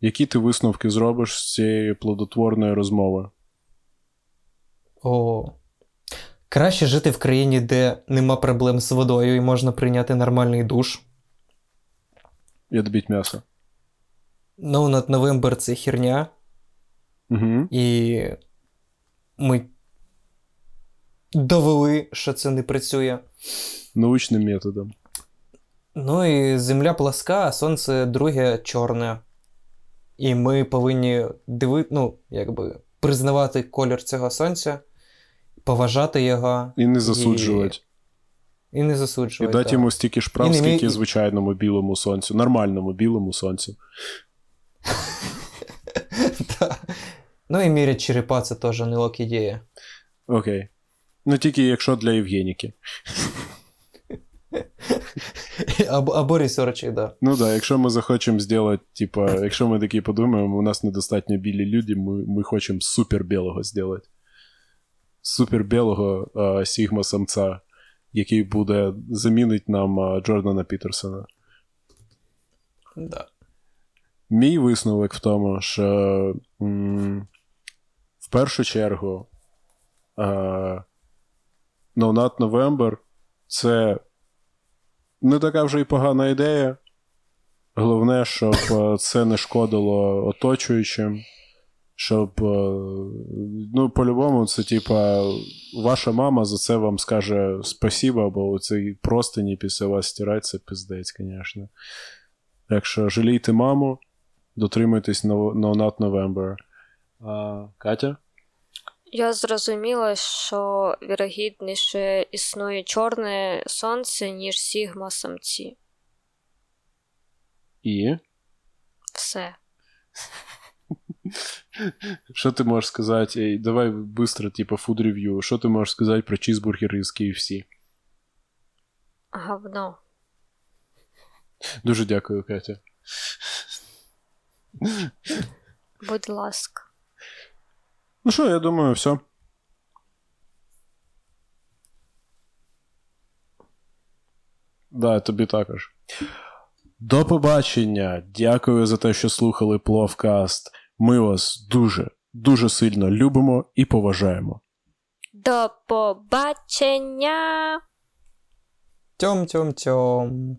Які ти висновки зробиш з цієї плодотворної розмови? О. Краще жити в країні, де нема проблем з водою і можна прийняти нормальний душ. Я добіть м'ясо. Ну, над Новембер це херня, Угу. і ми довели, що це не працює. Научним методом. Ну і земля пласка, а сонце друге чорне. І ми повинні диви... ну, якби, признавати колір цього сонця, поважати його І не засуджувати. і не І дати йому стільки ж прав, скільки мі- звичайному білому сонцю, нормальному білому сонцю. Ну і мірять черепа це теж не ок ідея. Окей. Ну тільки якщо для Євгеніки. Або, або ресерчі, да. Ну да, якщо ми захочемо зробити, типа, якщо ми такі подумаємо, у нас недостатньо білі люди, ми, ми хочемо супер білого зробити. Супер білого а, Сігма самця, який буде замінить нам а, Джордана Пітерсона. да. Мій висновок в тому, що м, в першу чергу е, No Not November це не така вже й погана ідея. Головне, щоб е, це не шкодило оточуючим. Щоб, е, ну, по-любому, це типа, ваша мама за це вам скаже спасіба, бо цей простині після вас стирать, це пиздець, звісно. Так що жалійте маму, дотримуйтесь Not November. А, Катя? Я зрозуміла, що вірогідніше існує чорне сонце, ніж сігма самці. І? Все. Що ти можеш сказати? Ей, давай быстро, типа, food review. Що ти можеш сказати про чізбургери з KFC? Говно. Дуже дякую, Катя. Будь ласка. Ну що, я думаю, все. Да, тобі також. До побачення. Дякую за те, що слухали Пловкаст. Ми вас дуже, дуже сильно любимо і поважаємо. До побачення! Тьом-тьом-тьом.